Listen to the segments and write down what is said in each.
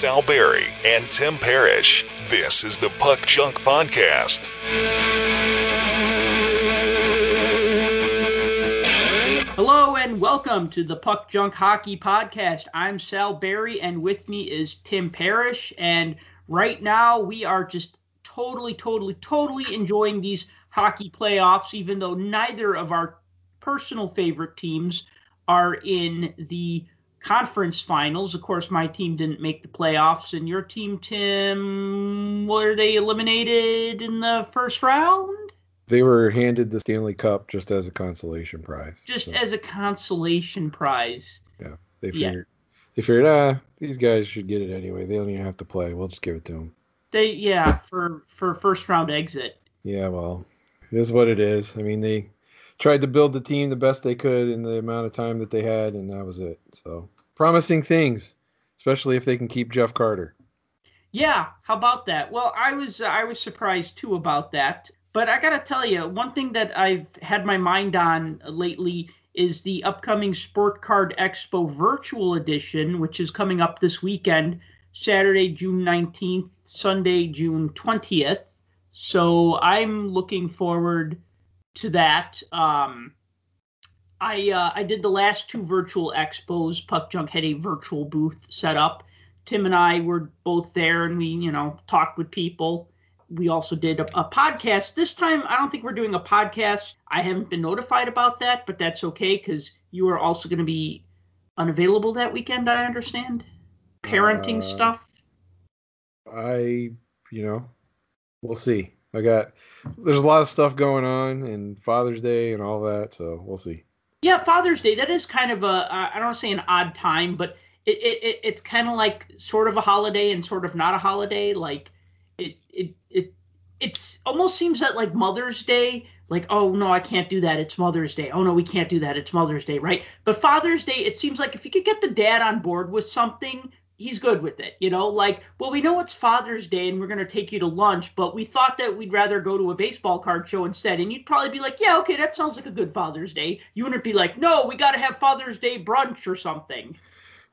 Sal Berry and Tim Parrish. This is the Puck Junk Podcast. Hello and welcome to the Puck Junk Hockey Podcast. I'm Sal Berry, and with me is Tim Parrish. And right now, we are just totally, totally, totally enjoying these hockey playoffs, even though neither of our personal favorite teams are in the conference finals. Of course, my team didn't make the playoffs, and your team, Tim, were they eliminated in the first round? They were handed the Stanley Cup just as a consolation prize. Just so, as a consolation prize. yeah, they figured they figured ah these guys should get it anyway. They don't even have to play. We'll just give it to them. They yeah for for first round exit. Yeah, well, it is what it is. I mean, they tried to build the team the best they could in the amount of time that they had, and that was it. So promising things, especially if they can keep Jeff Carter. Yeah, how about that? Well, I was uh, I was surprised too about that. But I got to tell you, one thing that I've had my mind on lately is the upcoming Sport Card Expo virtual edition, which is coming up this weekend, Saturday, June 19th, Sunday, June 20th. So I'm looking forward to that. Um, I uh, I did the last two virtual expos. Puck Junk had a virtual booth set up. Tim and I were both there, and we you know talked with people we also did a, a, podcast. This time, I don't think we're doing a podcast. I haven't been notified about that, but that's okay because you are also going to be unavailable that weekend. I understand parenting uh, stuff. I, you know, we'll see. I got there's a lot of stuff going on and Father's Day and all that, so we'll see. Yeah, Father's Day. That is kind of a I don't say an odd time, but it, it it's kind of like sort of a holiday and sort of not a holiday. Like it it it it's almost seems that like Mother's Day, like oh no, I can't do that. It's Mother's Day. Oh no, we can't do that. It's Mother's Day, right? But Father's Day, it seems like if you could get the dad on board with something, he's good with it. You know, like well, we know it's Father's Day and we're gonna take you to lunch, but we thought that we'd rather go to a baseball card show instead. And you'd probably be like, yeah, okay, that sounds like a good Father's Day. You wouldn't be like, no, we got to have Father's Day brunch or something.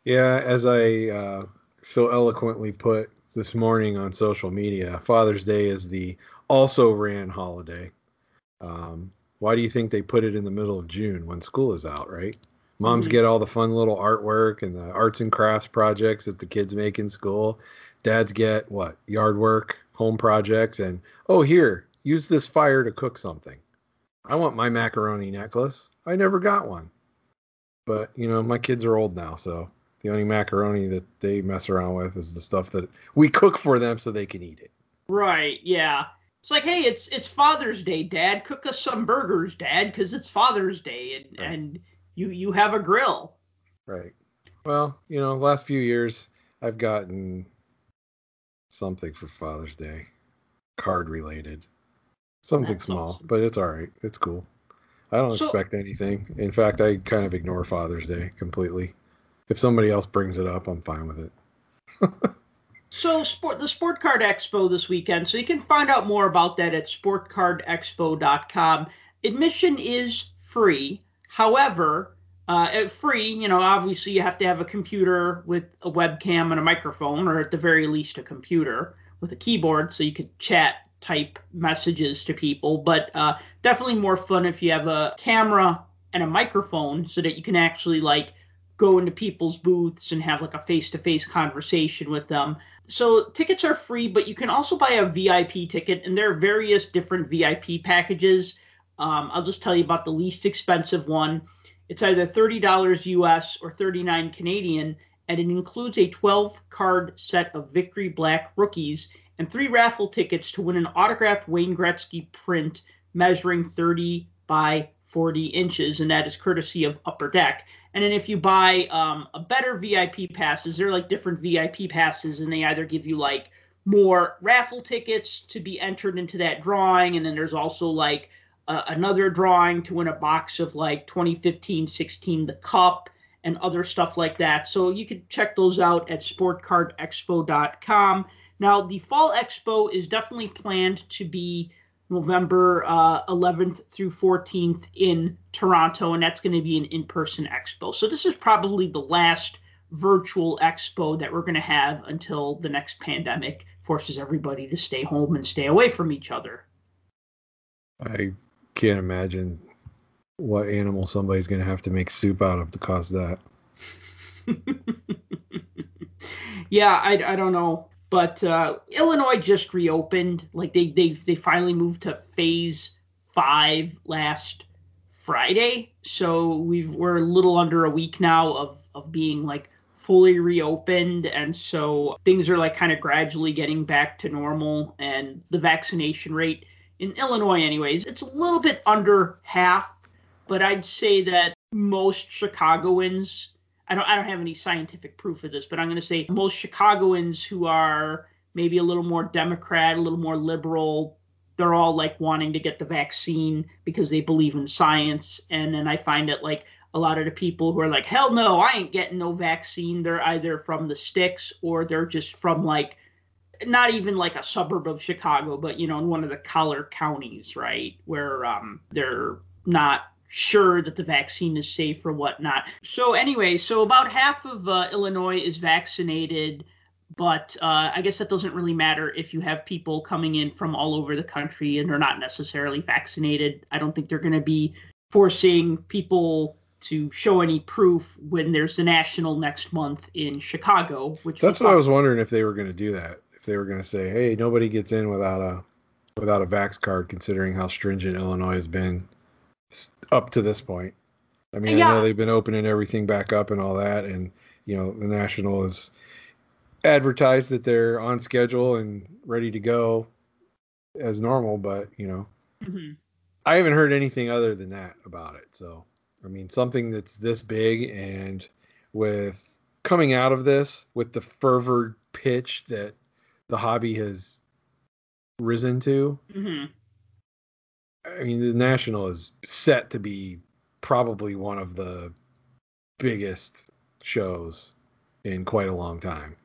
Yeah, as I uh, so eloquently put this morning on social media. Father's Day is the also ran holiday. Um, why do you think they put it in the middle of June when school is out, right? Moms mm-hmm. get all the fun little artwork and the arts and crafts projects that the kids make in school. Dads get what? Yard work, home projects, and oh, here, use this fire to cook something. I want my macaroni necklace. I never got one. But, you know, my kids are old now, so the only macaroni that they mess around with is the stuff that we cook for them so they can eat it. Right. Yeah. It's like, hey, it's it's Father's Day, Dad. Cook us some burgers, Dad, because it's Father's Day, and right. and you you have a grill. Right. Well, you know, last few years I've gotten something for Father's Day, card related, something That's small, awesome. but it's all right. It's cool. I don't so, expect anything. In fact, I kind of ignore Father's Day completely if somebody else brings it up, I'm fine with it. so, sport the Sport Card Expo this weekend. So you can find out more about that at sportcardexpo.com. Admission is free. However, uh, free, you know, obviously you have to have a computer with a webcam and a microphone, or at the very least a computer with a keyboard, so you could chat, type messages to people. But uh, definitely more fun if you have a camera and a microphone, so that you can actually like go into people's booths and have like a face-to-face conversation with them. So tickets are free, but you can also buy a VIP ticket, and there are various different VIP packages. Um, I'll just tell you about the least expensive one. It's either $30 US or 39 Canadian, and it includes a 12 card set of Victory Black rookies and three raffle tickets to win an autographed Wayne Gretzky print measuring 30 by 40 inches, and that is courtesy of Upper Deck. And then if you buy um, a better VIP passes, they're like different VIP passes, and they either give you like more raffle tickets to be entered into that drawing, and then there's also like another drawing to win a box of like 2015 16 The Cup and other stuff like that. So you can check those out at sportcardexpo.com. Now, the Fall Expo is definitely planned to be November uh, 11th through 14th in Toronto, and that's going to be an in person expo. So, this is probably the last virtual expo that we're going to have until the next pandemic forces everybody to stay home and stay away from each other. I can't imagine what animal somebody's going to have to make soup out of to cause that. yeah, I, I don't know. But uh, Illinois just reopened. Like they they they finally moved to phase five last Friday. So we've we're a little under a week now of of being like fully reopened and so things are like kind of gradually getting back to normal and the vaccination rate in Illinois anyways it's a little bit under half but I'd say that most Chicagoans I don't I don't have any scientific proof of this but I'm going to say most Chicagoans who are maybe a little more democrat a little more liberal they're all like wanting to get the vaccine because they believe in science and then I find it like a lot of the people who are like, hell no, I ain't getting no vaccine. They're either from the sticks or they're just from like not even like a suburb of Chicago, but you know, in one of the collar counties, right, where um, they're not sure that the vaccine is safe or whatnot. So anyway, so about half of uh, Illinois is vaccinated, but uh, I guess that doesn't really matter if you have people coming in from all over the country and they're not necessarily vaccinated. I don't think they're going to be forcing people to show any proof when there's the national next month in Chicago. Which that's what I was wondering if they were going to do that. They were going to say, "Hey, nobody gets in without a without a vax card," considering how stringent Illinois has been up to this point. I mean, yeah. I know they've been opening everything back up and all that, and you know, the national is advertised that they're on schedule and ready to go as normal, but you know, mm-hmm. I haven't heard anything other than that about it. So I mean, something that's this big and with coming out of this with the fervor pitch that the hobby has risen to. Mm-hmm. I mean, the National is set to be probably one of the biggest shows in quite a long time.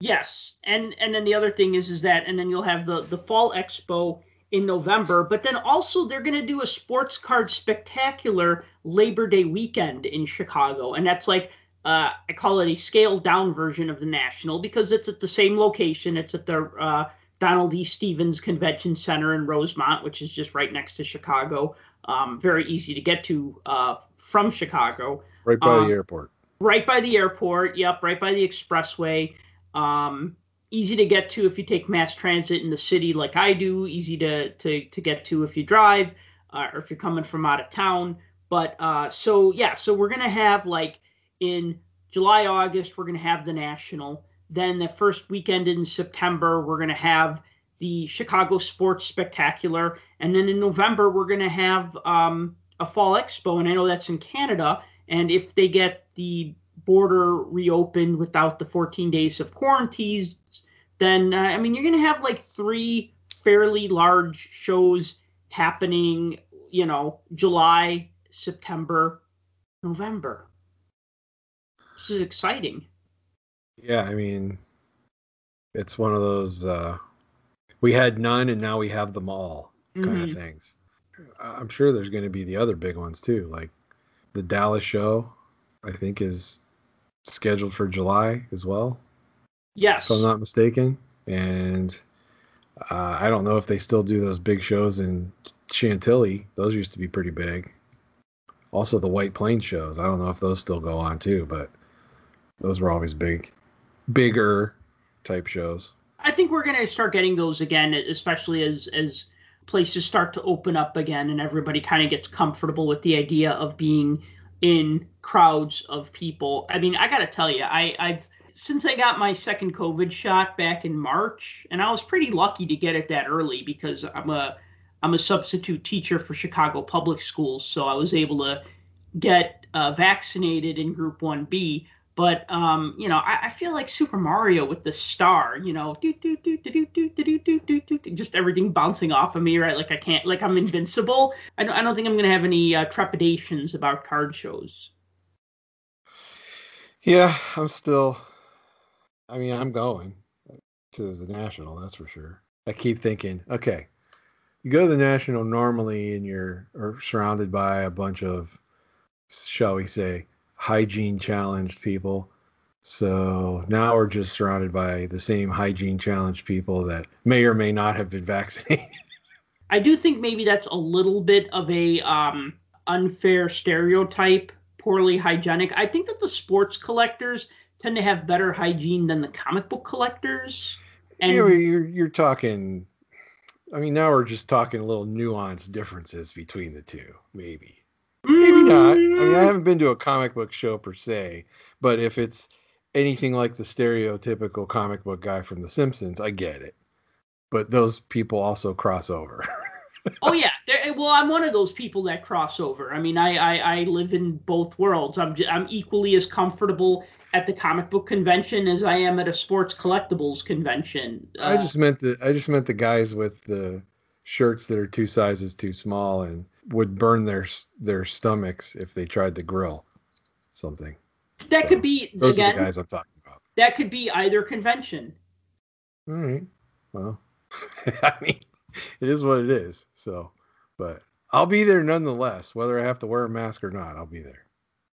Yes, and and then the other thing is is that, and then you'll have the the fall expo in November, but then also they're going to do a sports card spectacular Labor Day weekend in Chicago. And that's like, uh, I call it a scaled down version of the National because it's at the same location. It's at the uh, Donald E. Stephens Convention Center in Rosemont, which is just right next to Chicago. Um, very easy to get to uh, from Chicago. Right by um, the airport. Right by the airport. Yep, right by the expressway. Um, easy to get to if you take mass transit in the city like I do, easy to to to get to if you drive uh, or if you're coming from out of town. But uh, so yeah, so we're gonna have like in July, August, we're gonna have the national. Then the first weekend in September, we're gonna have the Chicago Sports Spectacular, and then in November we're gonna have um, a fall expo, and I know that's in Canada. And if they get the border reopened without the 14 days of quarantines, then uh, I mean you're going to have like three fairly large shows happening, you know, July, September, November. This is exciting. Yeah, I mean it's one of those uh we had none and now we have them all kind mm-hmm. of things. I'm sure there's going to be the other big ones too, like the Dallas show I think is scheduled for July as well. Yes, if I'm not mistaken. And uh, I don't know if they still do those big shows in Chantilly. Those used to be pretty big. Also, the White Plains shows. I don't know if those still go on too, but those were always big, bigger type shows. I think we're going to start getting those again, especially as as places start to open up again and everybody kind of gets comfortable with the idea of being in crowds of people. I mean, I got to tell you, I, I've since I got my second COVID shot back in March, and I was pretty lucky to get it that early because I'm a I'm a substitute teacher for Chicago public schools, so I was able to get uh, vaccinated in Group 1B. But um, you know, I, I, feel like Super Mario with the star, you know, just everything bouncing off of me, right? Like I can't, like I'm invincible. I don't, I don't think I'm gonna have any uh, trepidations about card shows. Yeah, I'm still. I mean, I'm going to the national. That's for sure. I keep thinking, okay, you go to the national normally, and you're surrounded by a bunch of, shall we say, hygiene challenged people. So now we're just surrounded by the same hygiene challenged people that may or may not have been vaccinated. I do think maybe that's a little bit of a um, unfair stereotype, poorly hygienic. I think that the sports collectors tend to have better hygiene than the comic book collectors. And know, you're you're talking. I mean, now we're just talking a little nuanced differences between the two, maybe. Maybe not. I mean, I mm. haven't been to a comic book show per se, but if it's anything like the stereotypical comic book guy from The Simpsons, I get it. But those people also cross over. oh yeah, well, I'm one of those people that cross over. I mean, I, I I live in both worlds. I'm I'm equally as comfortable at the comic book convention as I am at a sports collectibles convention. Uh, I just meant the I just meant the guys with the shirts that are two sizes too small and would burn their their stomachs if they tried to grill something. That so, could be those again, are the guys I'm talking about. That could be either convention. All right. Well, I mean, it is what it is. So, but I'll be there nonetheless, whether I have to wear a mask or not. I'll be there.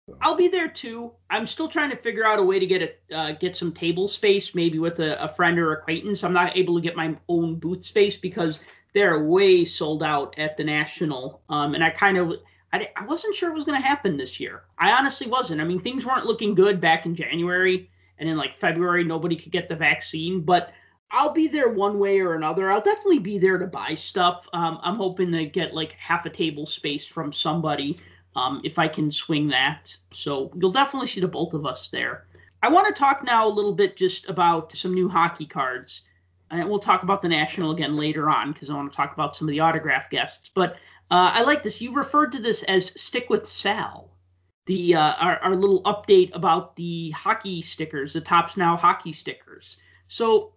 So. I'll be there too. I'm still trying to figure out a way to get a uh, get some table space, maybe with a, a friend or acquaintance. I'm not able to get my own booth space because they're way sold out at the national. Um, and I kind of I, I wasn't sure it was going to happen this year. I honestly wasn't. I mean, things weren't looking good back in January, and in like February, nobody could get the vaccine. But I'll be there one way or another. I'll definitely be there to buy stuff. Um, I'm hoping to get like half a table space from somebody um, if I can swing that. So you'll definitely see the both of us there. I want to talk now a little bit just about some new hockey cards. And we'll talk about the national again later on because I want to talk about some of the autograph guests. But uh, I like this. You referred to this as "Stick with Sal," the uh, our, our little update about the hockey stickers, the Topps Now hockey stickers. So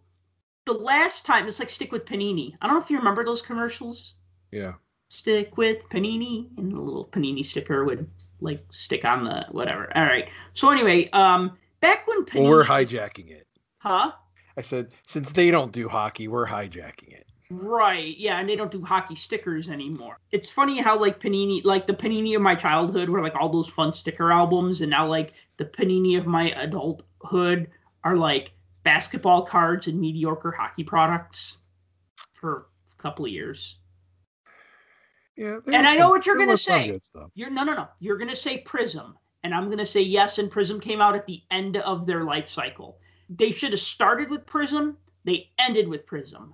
the last time it's like "Stick with Panini." I don't know if you remember those commercials. Yeah. Stick with Panini, and the little Panini sticker would like stick on the whatever. All right. So anyway, um, back when Panini, well, we're hijacking it. Huh? I said since they don't do hockey, we're hijacking it. Right. Yeah, and they don't do hockey stickers anymore. It's funny how like Panini, like the Panini of my childhood were like all those fun sticker albums, and now like the Panini of my adulthood are like basketball cards and mediocre hockey products for a couple of years. Yeah. And I know what you're gonna say. You're no no no. You're gonna say Prism. And I'm gonna say yes, and Prism came out at the end of their life cycle. They should have started with Prism, they ended with Prism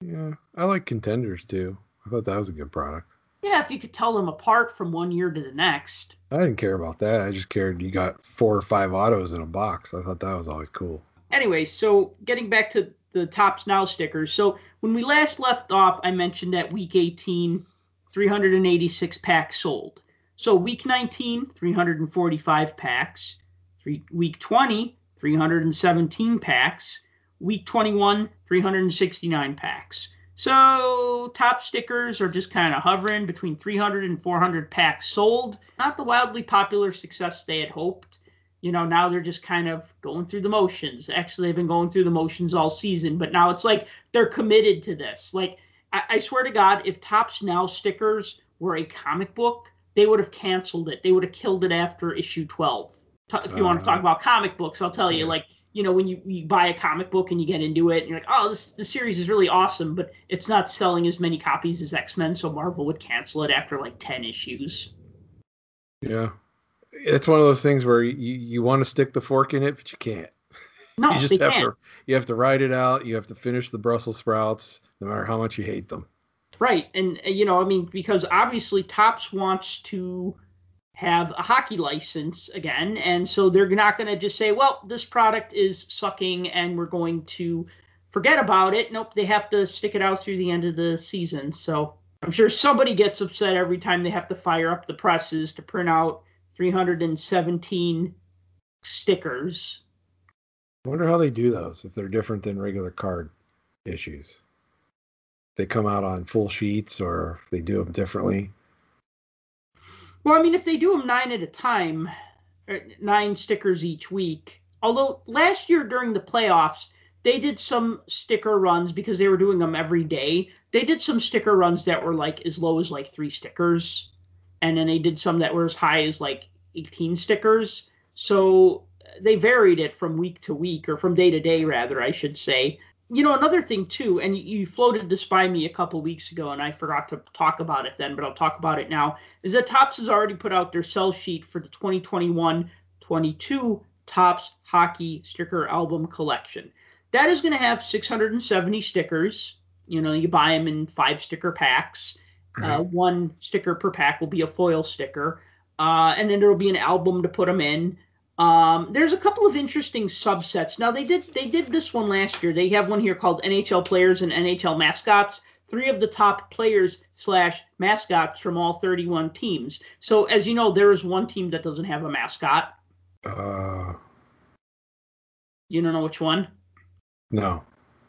yeah, I like contenders too. I thought that was a good product. Yeah, if you could tell them apart from one year to the next. I didn't care about that. I just cared you got four or five autos in a box. I thought that was always cool. Anyway, so getting back to the Topps Now stickers. So when we last left off, I mentioned that week 18, 386 packs sold. So week 19, 345 packs. Three, week 20, 317 packs. Week 21, 369 packs. So Topps stickers are just kind of hovering between 300 and 400 packs sold. Not the wildly popular success they had hoped. You know, now they're just kind of going through the motions. Actually, they've been going through the motions all season, but now it's like they're committed to this. Like, I, I swear to God, if Topps Now stickers were a comic book, they would have canceled it. They would have killed it after issue 12. If you uh, want to talk uh, about comic books, I'll tell you, like, you know when you, you buy a comic book and you get into it and you're like oh this the series is really awesome but it's not selling as many copies as x-men so marvel would cancel it after like 10 issues. Yeah. It's one of those things where you, you want to stick the fork in it but you can't. No you just have can't. to you have to write it out you have to finish the brussels sprouts no matter how much you hate them. Right and you know i mean because obviously Topps wants to have a hockey license again. And so they're not going to just say, well, this product is sucking and we're going to forget about it. Nope, they have to stick it out through the end of the season. So I'm sure somebody gets upset every time they have to fire up the presses to print out 317 stickers. I wonder how they do those if they're different than regular card issues. They come out on full sheets or they do them differently. Well, I mean, if they do them nine at a time, er, nine stickers each week. Although last year during the playoffs, they did some sticker runs because they were doing them every day. They did some sticker runs that were like as low as like three stickers, and then they did some that were as high as like 18 stickers. So they varied it from week to week or from day to day rather i should say you know another thing too and you floated this by me a couple weeks ago and i forgot to talk about it then but i'll talk about it now is that Topps has already put out their sell sheet for the 2021-22 Topps hockey sticker album collection. That is going to have 670 stickers. You know you buy them in five sticker packs. Uh, one sticker per pack will be a foil sticker. Uh, and then there will be an album to put them in um, there's a couple of interesting subsets. Now they did they did this one last year. They have one here called NHL players and NHL mascots. Three of the top players slash mascots from all 31 teams. So as you know, there is one team that doesn't have a mascot. Uh, You don't know which one? no.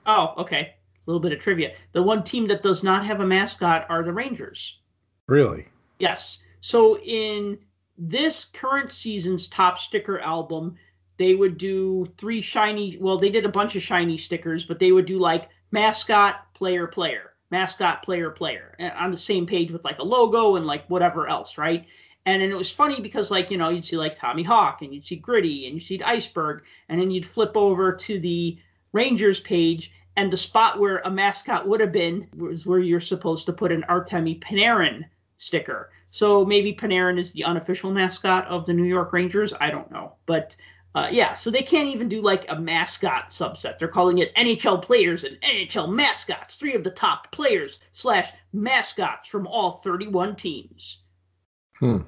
Oh, okay. A little bit of trivia. The one team that does not have a mascot are the Rangers. Really? Yes. So in this current season's Topps sticker album, they would do three shiny. Well, they did a bunch of shiny stickers, but they would do like mascot, player, player, mascot, player, player on the same page with like a logo and like whatever else, right? And then it was funny because like you know you'd see like Tommy Hawk and you'd see Gritty and you'd see Iceburgh, and then you'd flip over to the Rangers page and the spot where a mascot would have been was where you're supposed to put an Artemi Panarin sticker. So maybe Panarin is the unofficial mascot of the New York Rangers. I don't know, but uh, yeah. So they can't even do like a mascot subset. They're calling it NHL players and NHL mascots. Three of the top players slash mascots from all 31 teams. Hmm.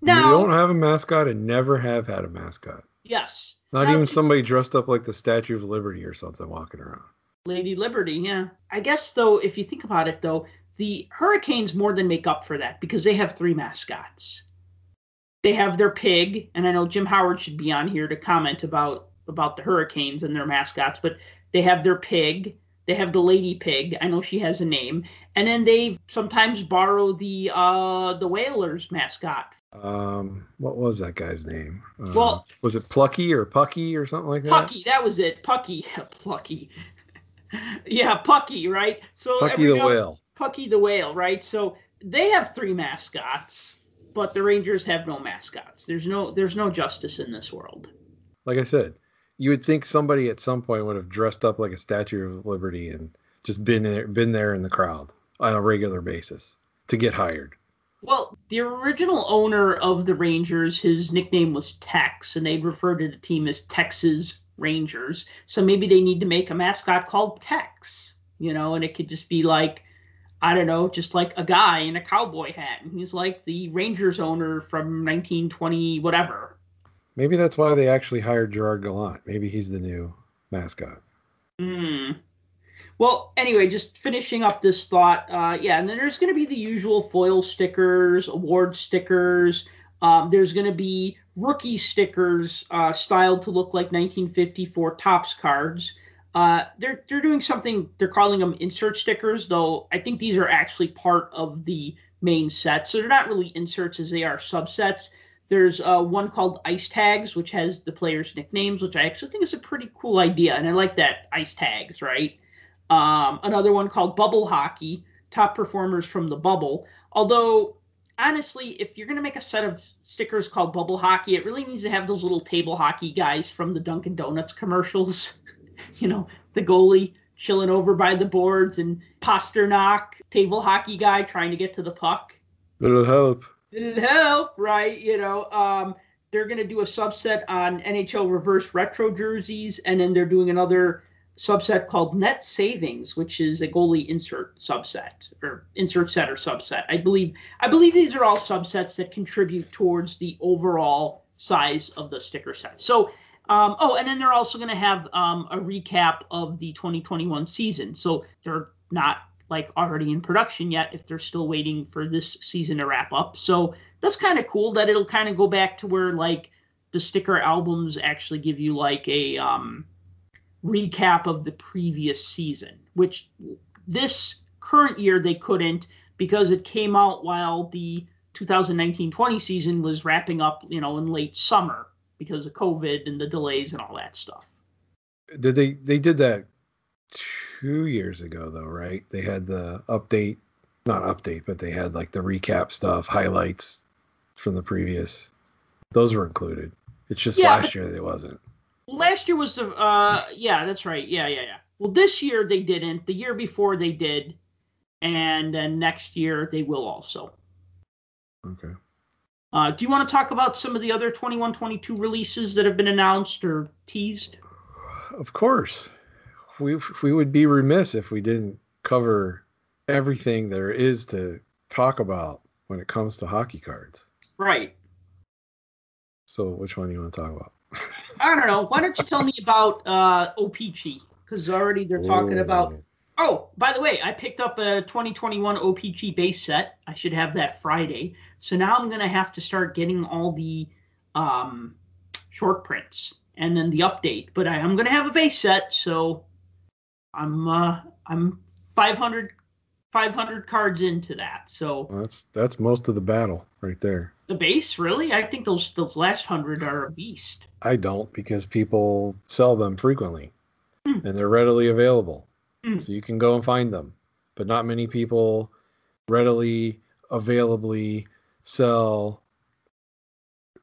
Now, you don't have a mascot and never have had a mascot. yes, Not Now, even somebody dressed up like the Statue of Liberty or something walking around. Lady Liberty. Yeah, I guess though, if you think about it, though, the Hurricanes more than make up for that because they have three mascots. They have their pig, and I know Jim Howard should be on here to comment about about the Hurricanes and their mascots, but they have their pig. They have the lady pig. I know she has a name, and then they sometimes borrow the uh the Whalers mascot. Um, what was that guy's name? Uh, Well- was it Plucky or Pucky or something like that? Pucky, that was it. Pucky, Plucky. yeah, Pucky, right? So Pucky the now- whale. Pucky the Whale, right? So they have three mascots, but the Rangers have no mascots. There's no there's no justice in this world. Like I said, you would think somebody at some point would have dressed up like a Statue of Liberty and just been there, been there in the crowd on a regular basis to get hired. Well, the original owner of the Rangers, his nickname was Tex, and they'd refer to the team as Texas Rangers. So maybe they need to make a mascot called Tex, you know, and it could just be like, I don't know, just like a guy in a cowboy hat. And he's like the Rangers owner from 1920, whatever. Maybe that's why they actually hired Gerard Gallant. Maybe he's the new mascot. Hmm. Well, anyway, just finishing up this thought. Uh, yeah, and then there's going to be the usual foil stickers, award stickers. Um, there's going to be rookie stickers uh, styled to look like 1954 Topps cards. Uh, they're they're doing something. They're calling them insert stickers, though. I think these are actually part of the main set, so they're not really inserts as they are subsets. There's uh, one called Ice Tags, which has the players' nicknames, which I actually think is a pretty cool idea, and I like that Ice Tags, right? Um, another one called Bubble Hockey, top performers from the bubble. Although, honestly, if you're going to make a set of stickers called Bubble Hockey, it really needs to have those little table hockey guys from the Dunkin' Donuts commercials. you know, the goalie chilling over by the boards and Pastrnak, table hockey guy trying to get to the puck. It'll help. It'll help right you know um they're going to do a subset on nhl reverse retro jerseys and then they're doing another subset called net savings which is a goalie insert subset or insert set or subset. I believe i believe these are all subsets that contribute towards the overall size of the sticker set. So um, oh and then they're also going to have um, a recap of the 2021 season so they're not like already in production yet if they're still waiting for this season to wrap up. So that's kind of cool that it'll kind of go back to where like the sticker albums actually give you like a um, recap of the previous season, which this current year they couldn't because it came out while the 2019-20 season was wrapping up, you know, in late summer because of COVID and the delays and all that stuff. Did they they did that two years ago though, right? They had the update, not update, but they had like the recap stuff, highlights from the previous. Those were included. It's just Yeah, last year that it wasn't. Last year was the uh yeah, that's right. Yeah, yeah, yeah. Well, this year they didn't. The year before they did, and then next year they will also. Okay. Uh, do you want to talk about some of the other 21-22 releases that have been announced or teased? Of course. We we would be remiss if we didn't cover everything there is to talk about when it comes to hockey cards. Right. So which one do you want to talk about? I don't know. Why don't you tell me about uh OPC? Because already they're talking about. Oh, by the way, I picked up a 2021 OPC base set. I should have that Friday. So now I'm gonna have to start getting all the um, short prints and then the update. But I, I'm gonna have a base set, so I'm uh, I'm 500 500 cards into that. So Well, that's that's most of the battle right there. the base, really, I think those those last hundred are a beast. I don't because people sell them frequently Hmm. and they're readily available. Hmm. So you can go and find them. But not many people readily availably sell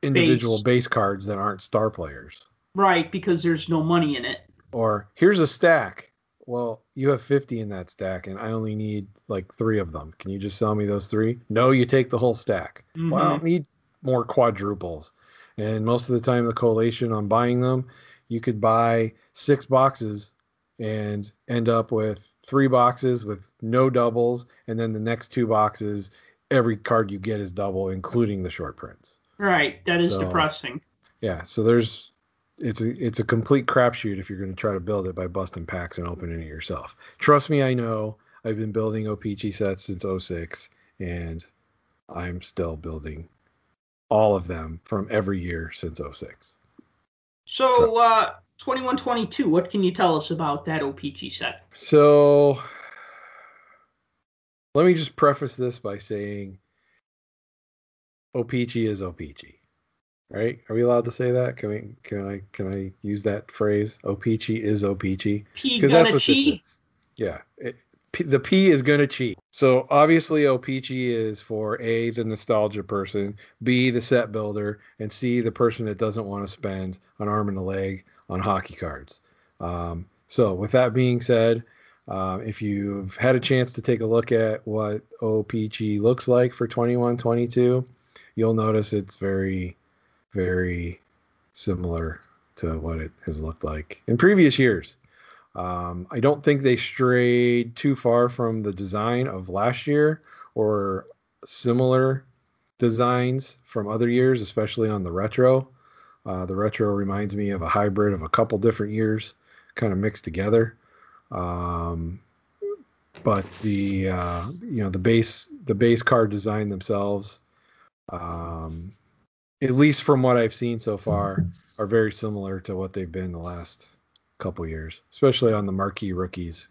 individual Base. base cards that aren't star players. Right, because there's no money in it. Or here's a stack. Well, you have 50 in that stack and I only need like 3 of them. Can you just sell me those 3? No, you take the whole stack. Well, I don't need more quadruples. And most of the time, the collation on buying them, you could buy six boxes and end up with three boxes with no doubles. And then the next two boxes, every card you get is double, including the short prints. Right, that is So- depressing. Yeah. So there's, it's a, it's a complete crapshoot if you're going to try to build it by busting packs and opening it yourself. Trust me, I know. I've been building OPC sets since 06 and I'm still building all of them from every year since 06. So, So- uh, 2122, what can you tell us about that OPC set? So let me just preface this by saying OPC is OPC. Right? Are we allowed to say that? Can we can I can I use that phrase? OPC is OPC? Because that's what this is. Yeah. It, The P is going to cheat. So obviously OPC is for A, the nostalgia person, B, the set builder, and C, the person that doesn't want to spend an arm and a leg on hockey cards. Um, so with that being said, uh, if you've had a chance to take a look at what OPC looks like for 21-22, you'll notice it's very, very similar to what it has looked like in previous years. Um, I don't think they strayed too far from the design of last year or similar designs from other years, especially on the retro. Uh, the retro reminds me of a hybrid of a couple different years, kind of mixed together. Um, but the uh, you know the base the base card design themselves, um, at least from what I've seen so far, are very similar to what they've been the last couple years, especially on the marquee rookies,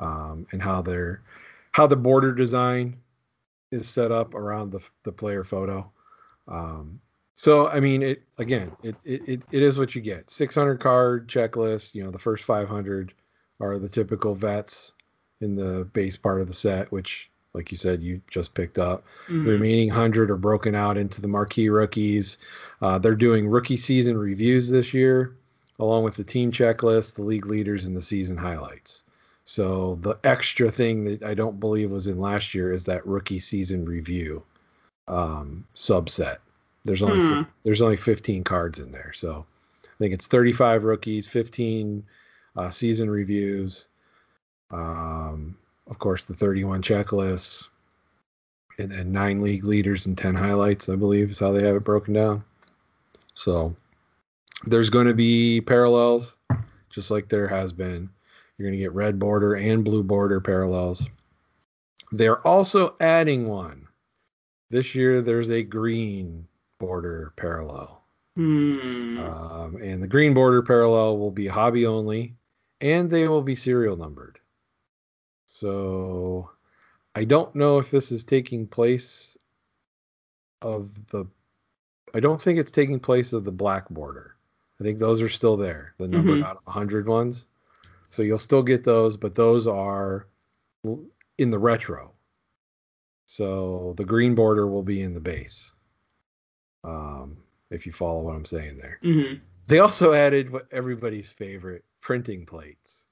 um, and how they're how the border design is set up around the the player photo. Um, so I mean, it again, it, it it it is what you get. 600 card checklist. You know, the first 500 are the typical vets in the base part of the set, which, like you said, you just picked up. Mhm. The remaining 100 are broken out into the marquee rookies. Uh, they're doing rookie season reviews this year, along with the team checklist, the league leaders, and the season highlights. So the extra thing that I don't believe was in last year is that rookie season review um, subset. There's only Hmm. fif- there's only 15 cards in there, so I think it's 35 rookies, 15 uh, season reviews, um, of course the 31 checklists, and then nine league leaders and 10 highlights, I believe, is how they have it broken down. So there's going to be parallels, just like there has been. You're going to get red border and blue border parallels. They're also adding one. This year, there's a green border parallel. Hmm. Um, and the green border parallel will be hobby only, and they will be serial numbered. So I don't know if this is taking place of the. I don't think it's taking place of the black border. I think those are still there, the numbered Mhm. out of 100 ones. So you'll still get those, but those are in the retro. So the green border will be in the base. Um, if you follow what I'm saying there. hmm They also added what everybody's favorite printing plates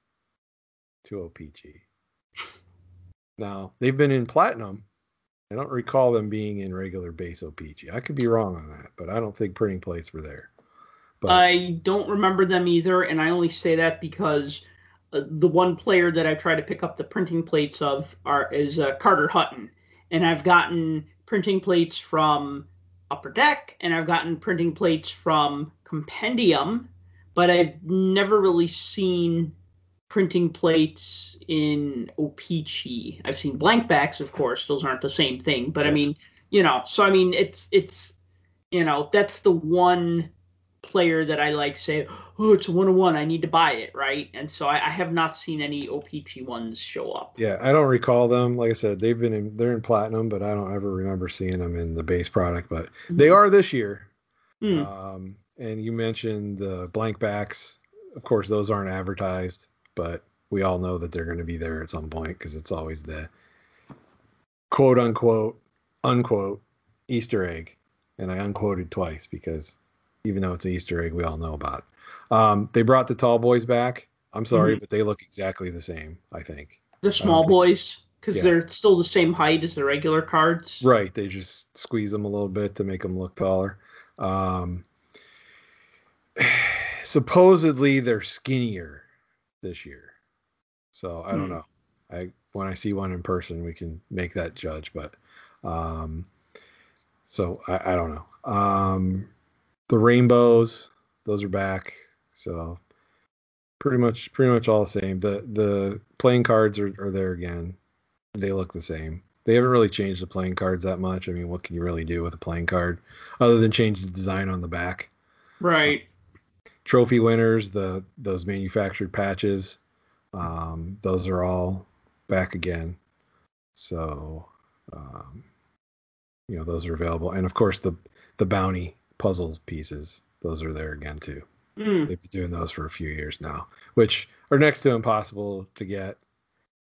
to OPC. Now, they've been in platinum. I don't recall them being in regular base OPC. I could be wrong on that, but I don't think printing plates were there. But I don't remember them either, and I only say that because uh, the one player that I try to pick up the printing plates of are is uh, Carter Hutton, and I've gotten printing plates from Upper Deck, and I've gotten printing plates from Compendium, but I've never really seen printing plates in OPC. I've seen blank backs, of course; those aren't the same thing. But I mean, you know, so I mean, it's it's you know, that's the one player that I like say, oh, it's a one on one. I need to buy it, right? And so I, I have not seen any OPC ones show up. yeah, I don't recall them. Like I said, they've been in they're in platinum, but I don't ever remember seeing them in the base product. But they are this year. Hmm. Um, and you mentioned the blank backs. Of course, those aren't advertised, but we all know that they're going to be there at some point because it's always the quote unquote unquote Easter egg. And I unquoted twice because even though it's an Easter egg, we all know about it. Um, they brought the tall boys back. I'm sorry, but they look exactly the same, I think. the small think- boys, because Yeah. they're still the same height as the regular cards. Right. They just squeeze them a little bit to make them look taller. Um, supposedly they're skinnier this year. So I don't Hmm. know. I when I see one in person, we can make that judge. But um, so I, I don't know. Um, the rainbows, those are back. So pretty much pretty much all the same. The the playing cards are, are there again. They look the same. They haven't really changed the playing cards that much. I mean, what can you really do with a playing card other than change the design on the back? Right. Trophy winners, the those manufactured patches, um, those are all back again. So, um, you know, those are available, and of course the the bounty puzzles pieces, those are there again too. Hmm. They've been doing those for a few years now, which are next to impossible to get.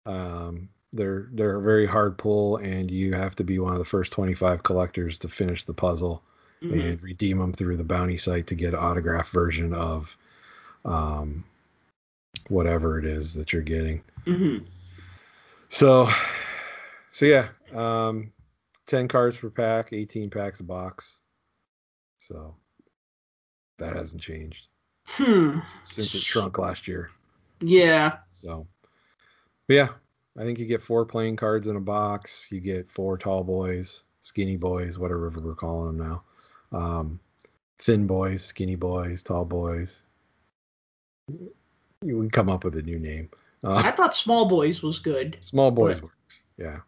Um, they're they're a very hard pull, and you have to be one of the first 25 collectors to finish the puzzle Mhm. and redeem them through the bounty site to get an autograph version of um, whatever it is that you're getting. Mhm. So, so yeah, um, 10 cards per pack, 18 packs a box. So that hasn't changed Hmm. since it shrunk last year. Yeah. So, but yeah, I think you get four playing cards in a box. You get four tall boys, skinny boys, whatever we're calling them now. Um, thin boys, skinny boys, tall boys. You can come up with a new name. I Uh, thought small boys was good. small boys works. Yeah.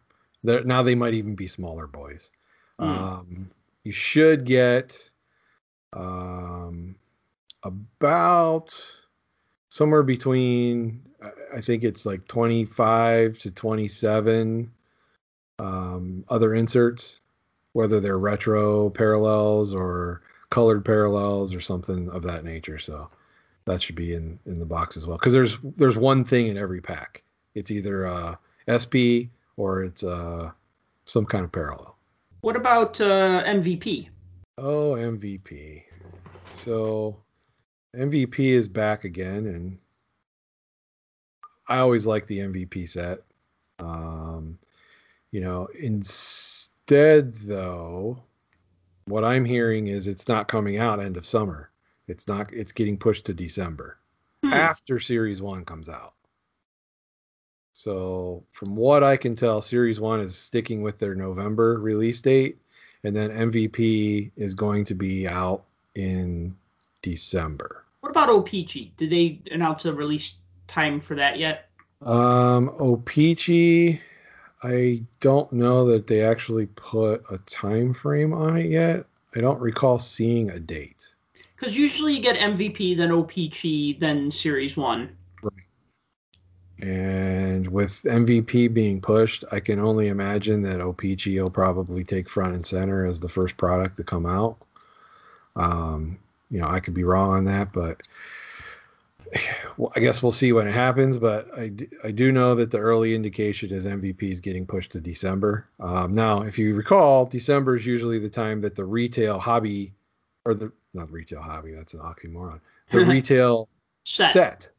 They're, now they might even be smaller boys. Hmm. Um, you should get um, about somewhere between I- think it's like 25 to 27 um, other inserts, whether they're retro parallels or colored parallels or something of that nature. So that should be in in the box as well because there's there's one thing in every pack. It's either uh, SP or it's uh, some kind of parallel. What about uh, MVP? Oh, MVP. So MVP is back again, and I always like the MVP set. Um, you know, instead though, what I'm hearing is it's not coming out end of summer. It's not. It's getting pushed to December Hmm. after Series One comes out. So, from what I can tell, Series One is sticking with their November release date, and then MVP is going to be out in December. What about OPC? Did they announce a release time for that yet? Um, O-Pee-Chee, I don't know that they actually put a time frame on it yet. I don't recall seeing a date. Because usually you get MVP, then OPC, then Series One. And with MVP being pushed, I can only imagine that OPC will probably take front and center as the first product to come out. Um, you know, I could be wrong on that, but well, I guess we'll see when it happens. But I, d- I do know that the early indication is MVP is getting pushed to December. Um, now, if you recall, December is usually the time that the retail hobby or the not retail hobby. That's an oxymoron. The retail Set, set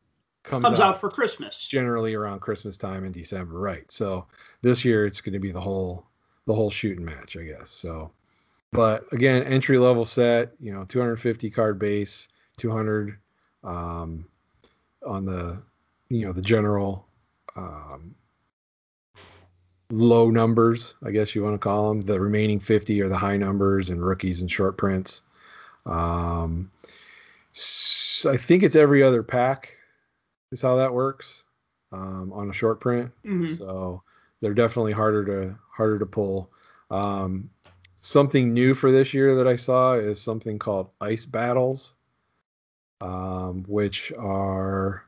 comes, comes out, out for Christmas. generally around Christmas time in December, right? So this year it's going to be the whole the whole shooting match, I guess. So, but again, entry level set, you know, 250 card base, 200 um, on the you know the general um, low numbers, I guess you want to call them. The remaining 50 are the high numbers and rookies and short prints. Um, s- I think it's every other pack is how that works um, on a short print. Mhm. So they're definitely harder to harder to pull. Um, something new for this year that I saw is something called ice battles, um, which are,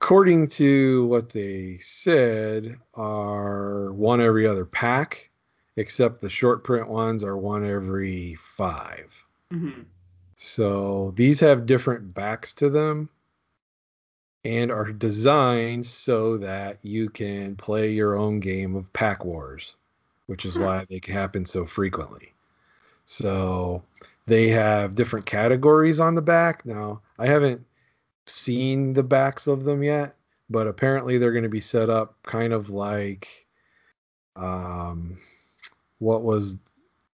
according to what they said, are one every other pack, except the short print ones are one every five. Mhm. So these have different backs to them and are designed so that you can play your own game of pack wars, which is why they happen so frequently. So they have different categories on the back. Now, I haven't seen the backs of them yet, but apparently they're going to be set up kind of like um what was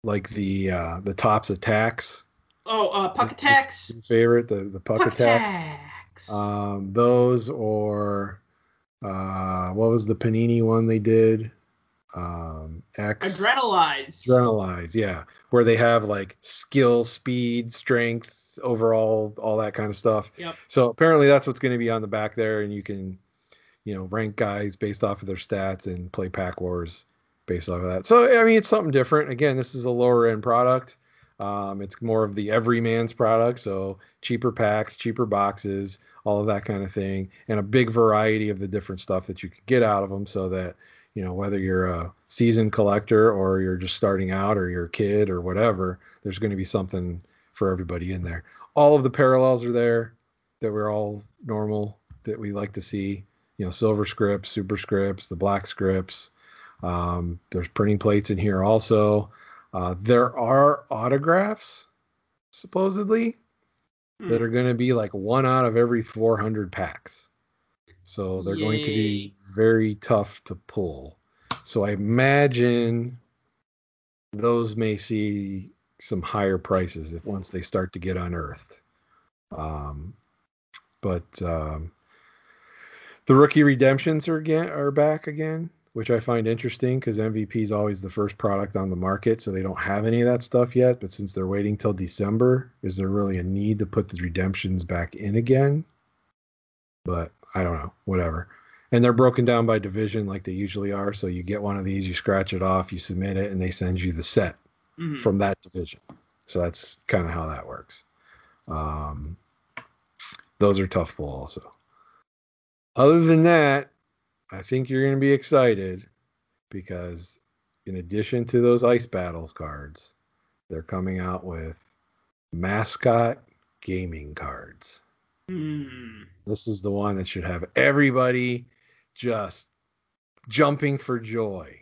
like the uh the Topps attacks Oh, uh, Puck Attacks. favorite the the puck, Puck attacks Attacks. Um those or uh what was the panini one they did um x Adrenalize. Adrenalize, yeah, where they have like skill, speed, strength, overall, all that kind of stuff. Yep. So apparently that's what's going to be on the back there, and you can, you know, rank guys based off of their stats and play pack wars based off of that. So I mean, it's something different. Again, this is a lower end product. Um, it's more of the everyman's product, so cheaper packs, cheaper boxes, all of that kind of thing, and a big variety of the different stuff that you can get out of them, so that you know whether you're a seasoned collector or you're just starting out or you're a kid or whatever there's going to be something for everybody in there. All of the parallels are there that we're all normal that we like to see you know silver scripts super scripts the black scripts um, there's printing plates in here also. Uh, there are autographs supposedly Hmm. that are going to be like one out of every 400 packs. So they're going to be very tough to pull. So I imagine those may see some higher prices if once they start to get unearthed. Um, but um, the rookie redemptions are again are back again, which I find interesting because MVP is always the first product on the market, so they don't have any of that stuff yet. But since they're waiting till December, is there really a need to put the redemptions back in again? But I don't know, whatever. And they're broken down by division like they usually are. So you get one of these, you scratch it off, you submit it, and they send you the set Mhm. from that division. So that's kind of how that works. Um, those are tough pull also. Other than that, I think you're going to be excited because in addition to those ice battles cards, they're coming out with mascot gaming cards. Hmm. This is the one that should have everybody just jumping for joy.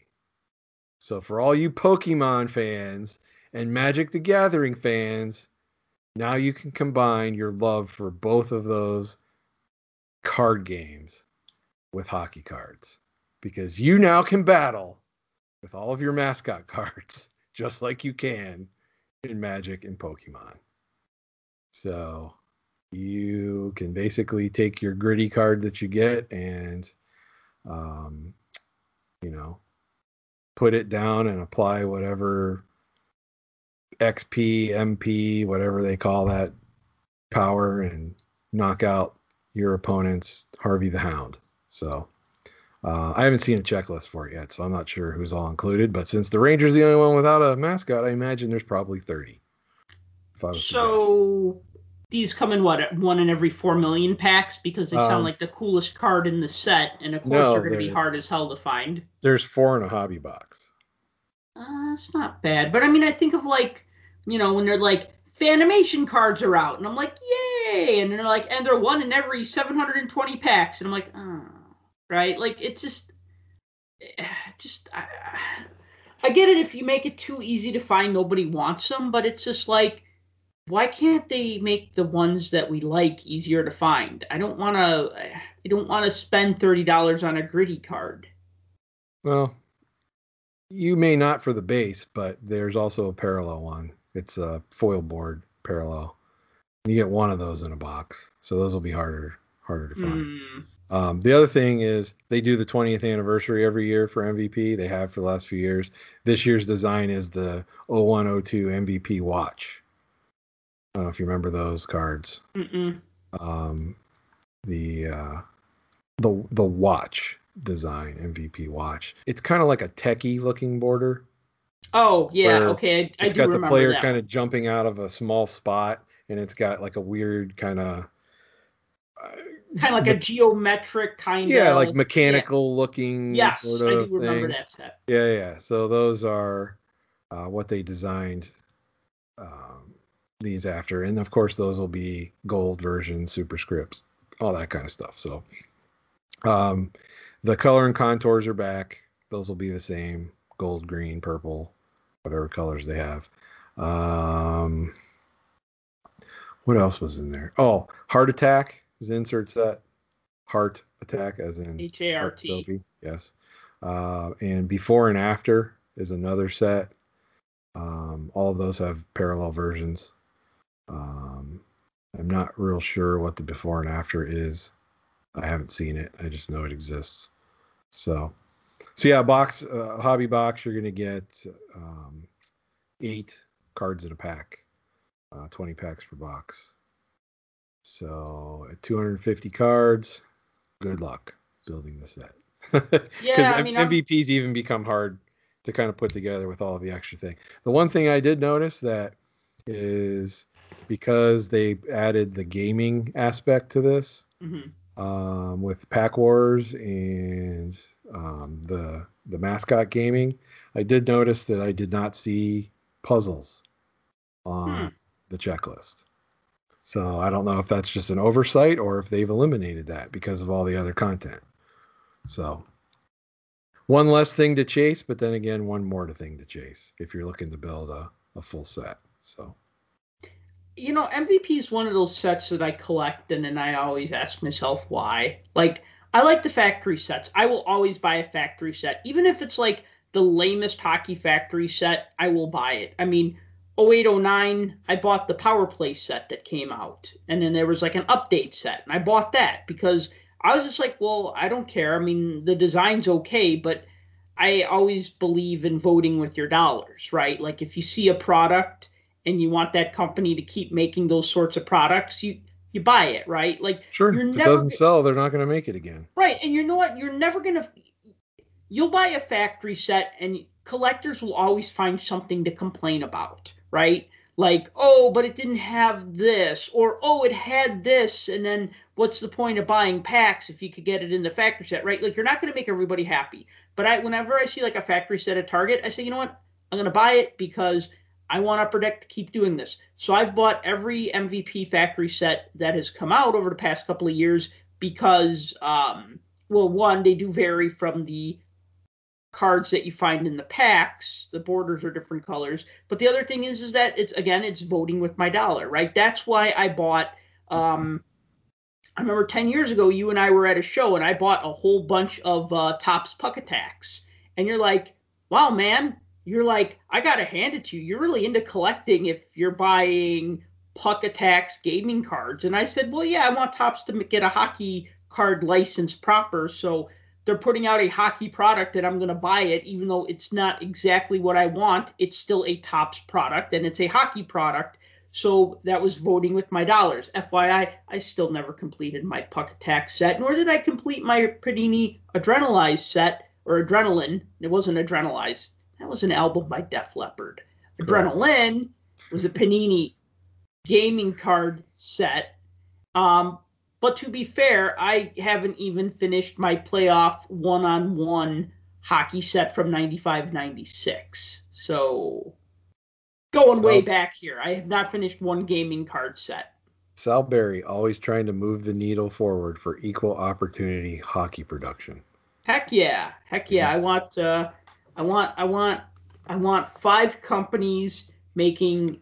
So, for all you Pokemon fans and Magic the Gathering fans, now you can combine your love for both of those card games with hockey cards because you now can battle with all of your mascot cards just like you can in Magic and Pokemon. So, you can basically take your gritty card that you get and um, you know put it down and apply whatever xp mp whatever they call that power and knock out your opponent's harvey the hound so uh, i haven't seen a checklist for it yet so i'm not sure who's all included but since the ranger's the only one without a mascot i imagine there's probably 30 if I was. So these come in what one in every four million packs because they sound Um, like the coolest card in the set, and of course no, they're going to be hard as hell to find. there's four in a hobby box Uh, it's not bad, but I mean, I think of like, you know, when they're like Fanimation cards are out, and I'm like, yay! And they're like, and they're one in every 720 packs, and I'm like, oh, right? Like it's just, just I, I get it if you make it too easy to find, nobody wants them, but it's just like why can't they make the ones that we like easier to find? I don't want to. I don't want to spend thirty dollars on a gritty card. Well, you may not for the base, but there's also a parallel one. It's a foil board parallel. You get one of those in a box, so those will be harder harder to find. Hmm. Um, the other thing is they do the 20th anniversary every year for MVP. They have for the last few years. This year's design is the 0102 MVP watch. I don't know if you remember those cards. Mm-mm. Um, the uh, the the watch design MVP watch. It's kind of like a techie looking border. Oh yeah, okay. I, I It's got the player kind of jumping out of a small spot, and it's got like a weird kind of kind of like a geometric kind yeah, of like mechanical looking. Yes, sort I do remember thing. that set. Yeah, yeah. So those are uh, what they designed um, these after, and of course those will be gold versions, superscripts, all that kind of stuff. So um, the color and contours are back. Those will be the same: gold, green, purple, whatever colors they have. Um, what else was in there? Oh, Heart Attack is insert set. Heart Attack, as in H A R Art yes. Uh, and before and after is another set. Um, all of those have parallel versions. Um, I'm not real sure what the before and after is. I haven't seen it. I just know it exists. So, so yeah, box uh, hobby box. You're gonna get um, eight cards in a pack, uh, 20 packs per box. So at 250 cards, good luck building the set. Yeah, I mean, I'm- MVPs even become hard to kind of put together with all of the extra thing. The one thing I did notice that is because they added the gaming aspect to this Mhm. um, with Pack Wars and um, the the mascot gaming. I did notice that I did not see puzzles on Hmm. the checklist. So I don't know if that's just an oversight or if they've eliminated that because of all the other content. So one less thing to chase, but then again, one more thing to chase if you're looking to build a, a full set. So you know, MVP is one of those sets that I collect, and then I always ask myself why. Like, I like the factory sets. I will always buy a factory set, even if it's like the lamest hockey factory set. I will buy it. I mean, 0809, I bought the power play set that came out, and then there was like an update set, and I bought that because I was just like, well, I don't care. I mean, the design's okay, but I always believe in voting with your dollars, right? Like, if you see a product and you want that company to keep making those sorts of products, you you buy it, right? Like sure, You're if it doesn't g- sell, they're not going to make it again. right, and you know what? You're never gonna you'll buy a factory set and collectors will always find something to complain about, right? Like, oh, but it didn't have this, or oh, it had this, and then what's the point of buying packs if you could get it in the factory set, right? Like, you're not going to make everybody happy. But I, whenever I see like a factory set at Target, I say, you know what? I'm going to buy it because I want Upper Deck to keep doing this. So I've bought every MVP factory set that has come out over the past couple of years because, um, well, one, they do vary from the cards that you find in the packs. The borders are different colors. But the other thing is, is that it's again, it's voting with my dollar, right? That's why I bought. Um, I remember 10 years ago, you and I were at a show and I bought a whole bunch of uh, Topps Puck Attacks. And you're like, wow, man, you're like, I got to hand it to you. You're really into collecting if you're buying Puck Attacks gaming cards. And I said, well, yeah, I want Topps to get a hockey card license proper. So they're putting out a hockey product and I'm going to buy it, even though it's not exactly what I want. It's still a Topps product and it's a hockey product. So that was voting with my dollars. FYI, I still never completed my Puck Attack set, nor did I complete my Panini Adrenalize set or Adrenalyn. It wasn't Adrenalize. That was an album by Def Leppard. Adrenalyn was a Panini gaming card set. Um, but to be fair, I haven't even finished my playoff one on one hockey set from 95 96. So going way back here, I have not finished one gaming card set. Sal Berry always trying to move the needle forward for equal opportunity hockey production. Heck yeah. Heck yeah. I want uh I want I want I want five companies making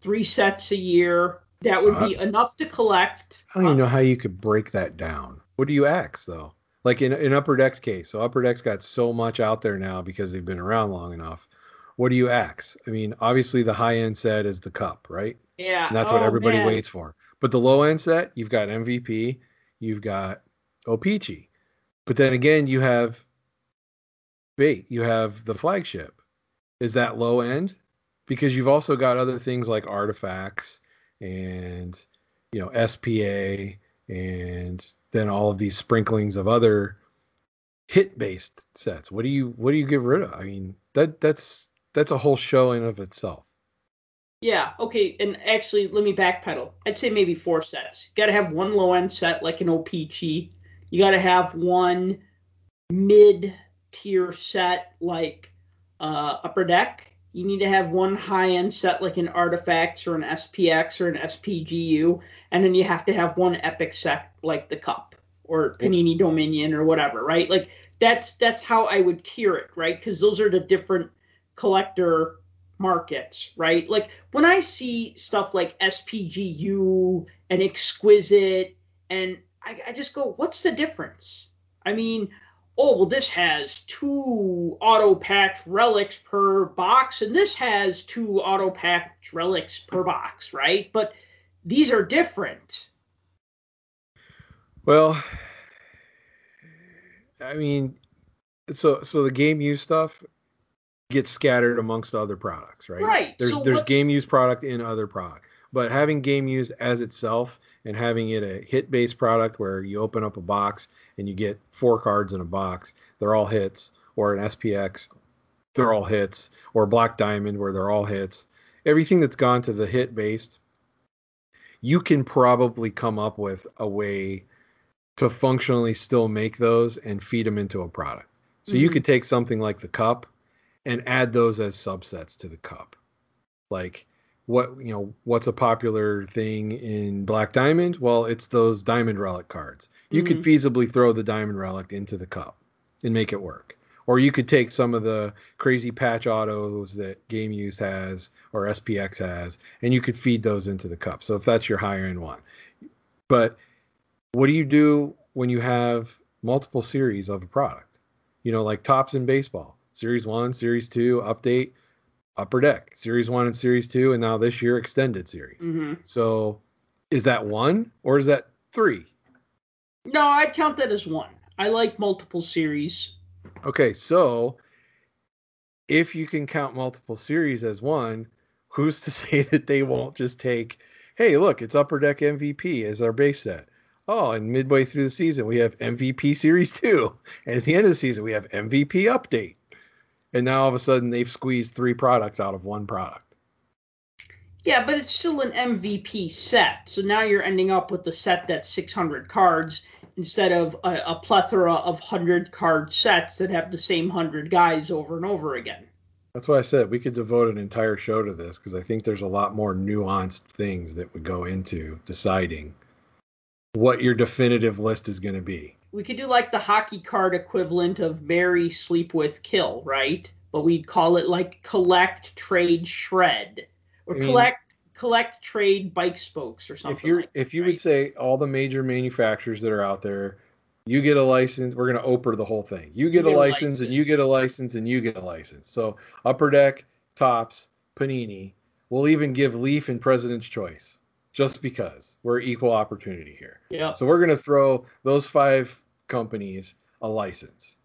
three sets a year. That would be enough to collect. I don't even know how you could break that down. What do you axe though? Like in in Upper Deck's case, so Upper Deck's got so much out there now because they've been around long enough. What do you axe? I mean, obviously the high end set is the cup, right? Yeah, And that's what oh, everybody man. waits for. But the low end set, you've got MVP, you've got O-Pee-Chee. But then again, you have bait, you have the flagship. Is that low end? Because you've also got other things like artifacts and you know SPA and then all of these sprinklings of other hit based sets. What do you what do you get rid of? I mean, that that's that's a whole show in of itself. Yeah, okay, and actually, let me backpedal. I'd say maybe four sets. You got to have one low end set like an OPC. You got to have one mid tier set like uh, Upper Deck. You need to have one high end set like an Artifacts or an SPX or an SPGU, and then you have to have one epic set like the Cup or Panini Dominion or whatever, right? Like that's that's how I would tier it, right? Because those are the different collector markets, right? Like when I see stuff like SPGU and Exquisite, and I, I just go, what's the difference? I mean, oh, well, this has two auto packed relics per box, and this has two auto packed relics per box, right? But these are different. Well, I mean, so so the game use stuff gets scattered amongst other products, right? Right, There's so there's game use product in other product, but having game use as itself and having it a hit based product where you open up a box and you get four cards in a box, they're all hits, or an SPX, they're all hits, or Black Diamond where they're all hits. Everything that's gone to the hit based, you can probably come up with a way to functionally still make those and feed them into a product. So you Mhm. could take something like the cup and add those as subsets to the cup. Like what you know, what's a popular thing in Black Diamond? Well, it's those diamond relic cards. You could mm-hmm. feasibly throw the diamond relic into the cup and make it work. Or you could take some of the crazy patch autos that Game Use has or SPX has, and you could feed those into the cup. So if that's your higher end one. But what do you do when you have multiple series of a product? You know, like Topps in baseball, series one, series two, update, upper deck, series one and series two, and now this year extended series. hmm So is that one or is that three? No, I'd count that as one. I like multiple series. Okay, so if you can count multiple series as one, who's to say that they won't just take, hey, look, it's Upper Deck MVP as our base set. Oh, and midway through the season, we have MVP Series 2. And at the end of the season, we have MVP Update. And now all of a sudden, they've squeezed three products out of one product. Yeah, but it's still an MVP set. So now you're ending up with the set that's 600 cards instead of a, a plethora of 100 card sets that have the same 100 guys over and over again. That's why I said we could devote an entire show to this because I think there's a lot more nuanced things that would go into deciding what your definitive list is going to be. We could do like the hockey card equivalent of marry, sleep with, kill, right? But we'd call it like collect, trade, shred, or I mean- collect, collect, trade, bike spokes, or something. if you're like if you right? would say all the major manufacturers that are out there you get a license we're going to oper the whole thing you get, get a a license, and you get a license and you get a license so upper deck Topps panini we'll even give leaf and president's choice just because we're equal opportunity here yeah, so we're going to throw those five companies a license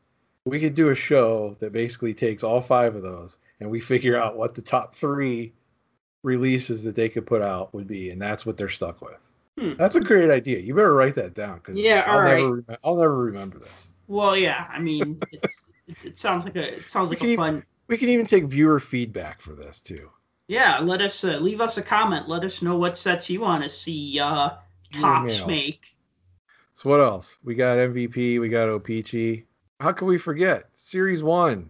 we could do a show that basically takes all five of those and we figure out what the top three releases that they could put out would be and that's what they're stuck with Hmm. that's a great idea you better write that down because Yeah, I'll, all never, I'll never remember this well, yeah. I mean, it's, it, it sounds like a it sounds We like a even- fun. we can even take viewer feedback for this too Yeah, let us uh, leave us a comment. Let us know what sets you want to see uh, Topps Email. make. so what else we got mvp we got O-Pee-Chee how could we forget series one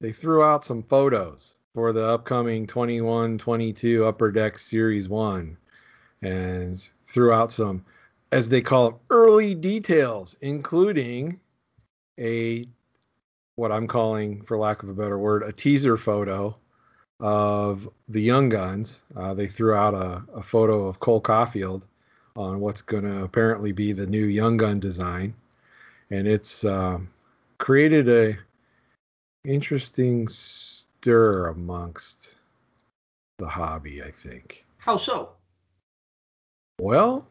they threw out some photos for the upcoming 21 22 upper deck series one and threw out some as they call them early details including a what i'm calling for lack of a better word a teaser photo of the Young Guns. Uh, they threw out a, a photo of Cole Caufield on what's going to apparently be the new Young Gun design, and it's um, created a interesting stir amongst the hobby. I think. How so? Well,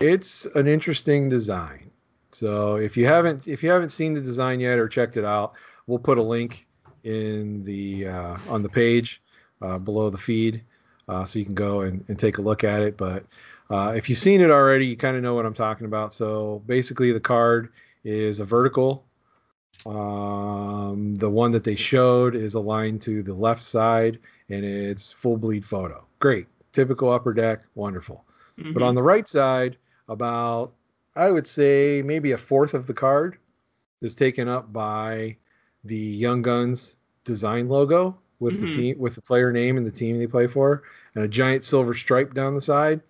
it's an interesting design. So if you haven't if you haven't seen the design yet or checked it out, we'll put a link in the uh, on the page uh, below the feed, uh, so you can go and, and take a look at it. But uh, if you've seen it already, you kind of know what I'm talking about. So basically, the card is a vertical. Um, the one that they showed is aligned to the left side, and it's full bleed photo. Great, typical upper deck, wonderful. Mm-hmm. But on the right side, about I would say maybe a fourth of the card is taken up by the Young Guns design logo with mm-hmm. the team with the player name and the team they play for, and a giant silver stripe down the side.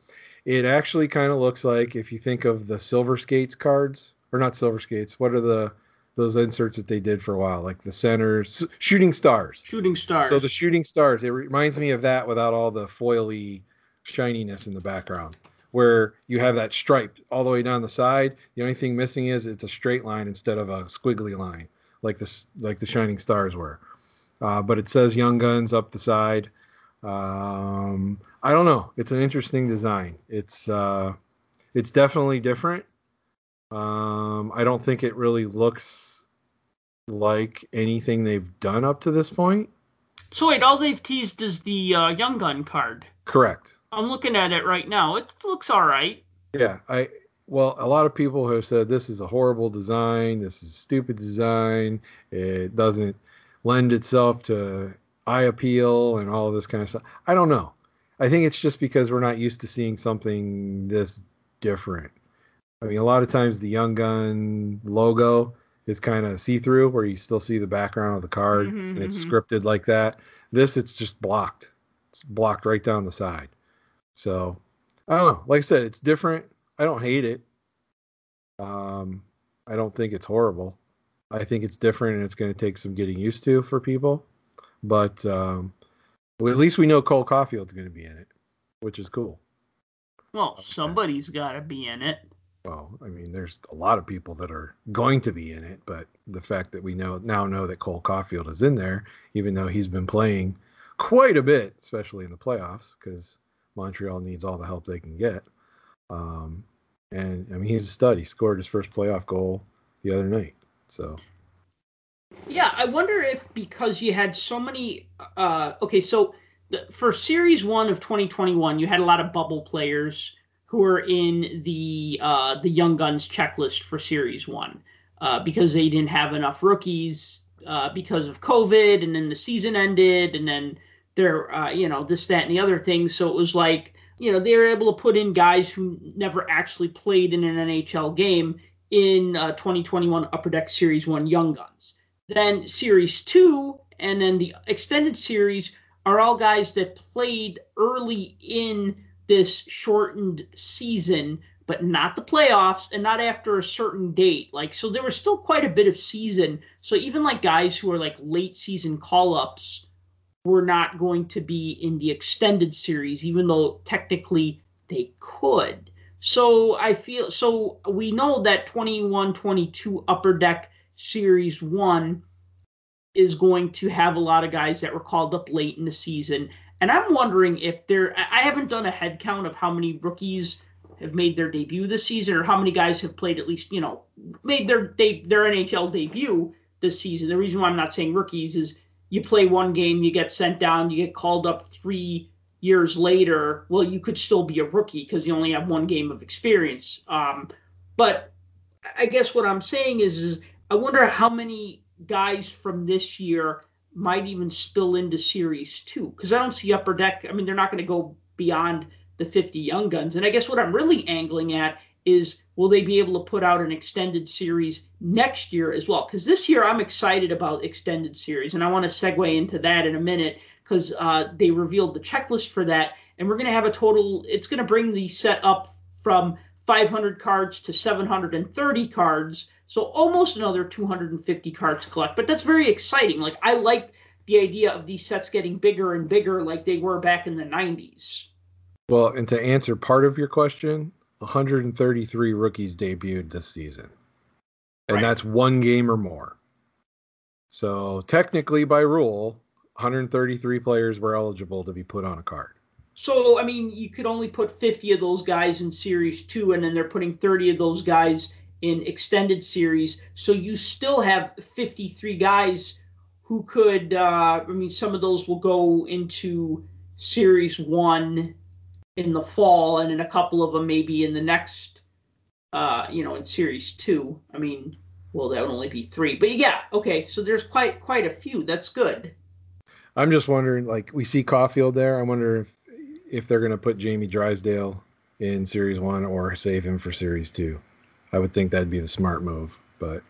It actually kind of looks like if you think of the Silver Skates cards, or not Silver Skates. What are the those inserts that they did for a while, like the centers, shooting stars. Shooting stars. So the shooting stars, it reminds me of that without all the foily shininess in the background where you have that stripe all the way down the side. The only thing missing is it's a straight line instead of a squiggly line, like this, like the Shining Stars were. Uh, but it says Young Guns up the side. Um, I don't know. It's an interesting design. It's uh, it's definitely different. Um, I don't think it really looks like anything they've done up to this point. So wait, all they've teased is the uh, Young Gun card. Correct. I'm looking at it right now. It looks all right. Yeah, I well, a lot of people have said this is a horrible design. This is stupid design. It doesn't lend itself to eye appeal and all this kind of stuff. I don't know. I think it's just because we're not used to seeing something this different. I mean, a lot of times the Young Gun logo is kind of see through, where you still see the background of the card, mm-hmm, and it's mm-hmm. scripted like that. This, it's just blocked. It's blocked right down the side. So I don't know. Like I said, it's different. I don't hate it. Um, I don't think it's horrible. I think it's different and it's going to take some getting used to for people. But um, well, at least we know Cole Caufield's going to be in it, which is cool. Well, somebody's got to be in it. Well, I mean, there's a lot of people that are going to be in it, but the fact that we know now know that Cole Caufield is in there, even though he's been playing quite a bit, especially in the playoffs, because Montreal needs all the help they can get. Um, and I mean, he's a stud. He scored his first playoff goal the other night. So. Yeah, I wonder if because you had so many. Uh, okay, so the, for Series One of 2021, you had a lot of bubble players who were in the uh, the Young Guns checklist for Series One uh, because they didn't have enough rookies uh, because of COVID, and then the season ended, and then their uh, you know this that and the other things so it was like you know they were able to put in guys who never actually played in an nhl game in uh, 2021 upper deck series 1 young guns. Then series 2 and then the extended series are all guys that played early in this shortened season but not the playoffs and not after a certain date. Like so there was still quite a bit of season. So even like guys who are like late season call-ups were not going to be in the extended series, even though technically they could. So I feel so we know that 21 22 Upper Deck Series 1 is going to have a lot of guys that were called up late in the season. And I'm wondering if there, I haven't done a head count of how many rookies have made their debut this season or how many guys have played at least, you know, made their, their NHL debut this season. The reason why I'm not saying rookies is you play one game, you get sent down, you get called up three years later. Well, you could still be a rookie because you only have one game of experience. Um, but I guess what I'm saying is, is I wonder how many guys from this year might even spill into series two because I don't see upper deck. I mean, they're not going to go beyond the 50 young guns. And I guess what I'm really angling at is will they be able to put out an extended series next year as well? Because this year I'm excited about extended series, and I want to segue into that in a minute because uh, they revealed the checklist for that, and we're going to have a total. It's going to bring the set up from 500 cards to 730 cards, so almost another 250 cards collect. But that's very exciting. Like I like the idea of these sets getting bigger and bigger like they were back in the 90s. Well, and to answer part of your question, 133 rookies debuted this season. And Right. that's one game or more. So technically, by rule, 133 players were eligible to be put on a card. So, I mean, you could only put 50 of those guys in Series 2, and then they're putting 30 of those guys in Extended Series. So you still have 53 guys who could, uh, I mean, some of those will go into Series 1 in the fall, and then a couple of them maybe in the next, uh, you know, in Series 2. I mean, well, that would only be three. But yeah, okay, so there's quite quite a few. That's good. I'm just wondering, like, we see Caufield there. I wonder if if they're going to put Jamie Drysdale in Series 1 or save him for Series 2. I would think that'd be the smart move. But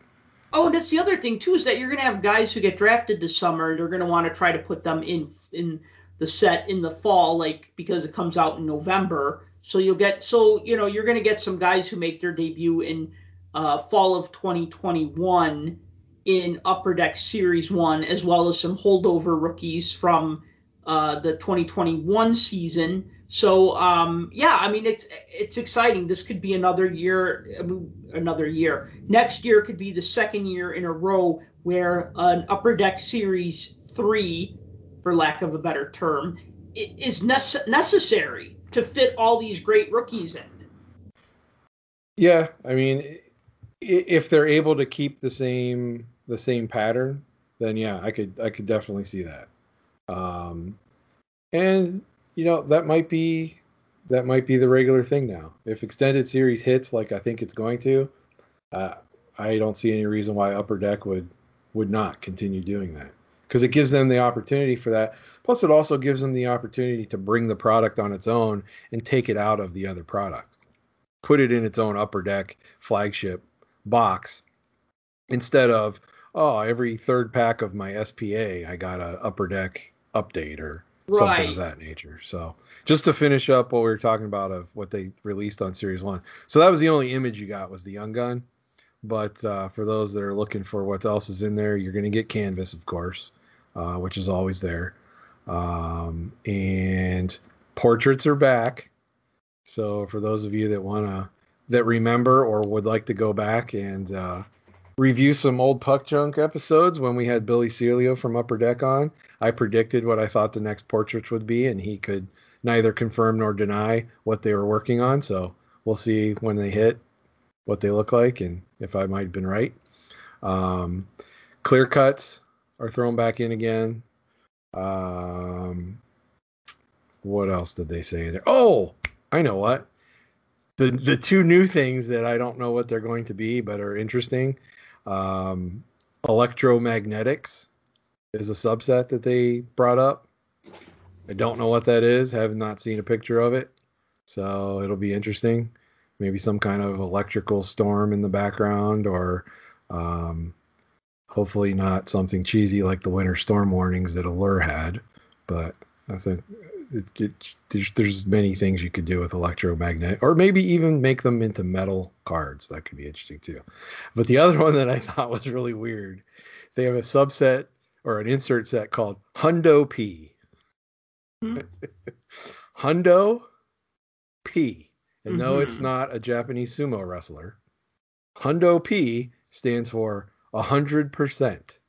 Oh, that's the other thing too is that you're going to have guys who get drafted this summer. They're going to want to try to put them in in the set in the fall, like because it comes out in November. So you'll get so you know you're going to get some guys who make their debut in uh, fall of 2021 in Upper Deck Series One, as well as some holdover rookies from uh, the 2021 season. So um, yeah, I mean it's it's exciting. This could be another year, another year. Next year could be the second year in a row where an Upper Deck Series Three, for lack of a better term, is nece- necessary to fit all these great rookies in. yeah, I mean, if they're able to keep the same the same pattern, then yeah, I could I could definitely see that. Um, and you know that might be that might be the regular thing now. If extended series hits like I think it's going to, uh, I don't see any reason why Upper Deck would would not continue doing that because it gives them the opportunity for that. Plus, it also gives them the opportunity to bring the product on its own and take it out of the other product, put it in its own Upper Deck flagship box instead of oh every third pack of my SPA I got a Upper Deck update or something of that nature. So just to finish up what we were talking about of what they released on Series One. So that was the only image you got was the Young Gun. But uh, for those that are looking for what else is in there, you're going to get Canvas, of course, uh, which is always there. Um, and portraits are back. So for those of you that want to that remember or would like to go back and uh, review some old puck junk episodes when we had Billy Celio from Upper Deck on, I predicted what I thought the next portraits would be, and he could neither confirm nor deny what they were working on. So we'll see when they hit what they look like and if I might have been right. Um, clear cuts are thrown back in again. Um, what else did they say there? Oh, I know what. The the two new things that I don't know what they're going to be, but are interesting. Um, electromagnetics is a subset that they brought up. I don't know what that is. Have not seen a picture of it, so it'll be interesting. Maybe some kind of electrical storm in the background, or um, hopefully not something cheesy like the winter storm warnings that Allure had. But I think it, it, there's, there's many things you could do with electromagnet, or maybe even make them into metal cards. That could be interesting too. But the other one that I thought was really weird, they have a subset or an insert set called Hundo P. Hmm. Hundo P. And no, it's Mhm. not a Japanese sumo wrestler. Hundo P stands for a hundred percent.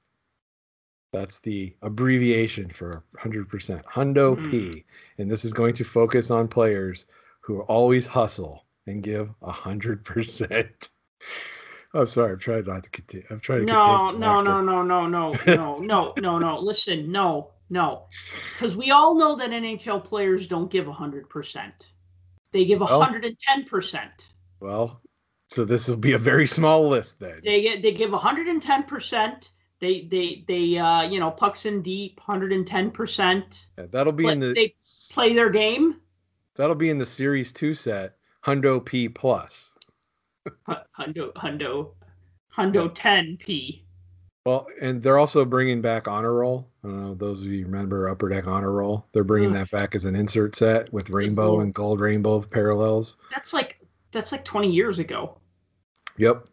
That's the abbreviation for hundred percent. Hundo hmm. P. And this is going to focus on players who always hustle and give a hundred percent. I'm sorry, I'm trying not to continue. I'm trying to No, no, no, no, no, no, no, no, no, no. Listen, no, no, because we all know that NHL players don't give hundred percent. They give hundred and ten percent. Well, so this will be a very small list then. They get they give hundred and ten percent. They they they uh you know pucks in deep, hundred and ten percent. Yeah, that'll be in the They play their game. that'll be in the series two set. Hundo P plus. Hu- Hundo hundo hundo ten p. Well, and they're also bringing back honor roll. I don't know those of you remember Upper Deck honor roll. They're bringing Ugh. that back as an insert set with rainbow and gold rainbow parallels. That's like that's like twenty years ago. Yep.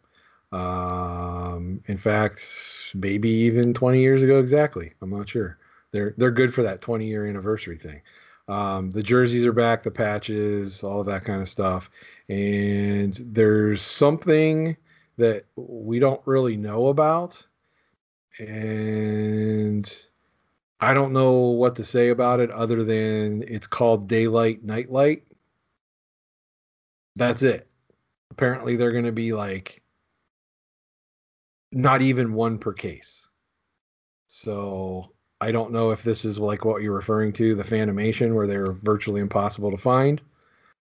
Um, in fact, maybe even 20 years ago exactly. I'm not sure. they're they're good for that 20 year anniversary thing. Um, the jerseys are back, the patches, all of that kind of stuff, and there's something that we don't really know about, and I don't know what to say about it other than it's called daylight nightlight. That's it. Apparently, they're going to be like not even one per case. So I don't know if this is like what you're referring to, the Fanimation, where they're virtually impossible to find,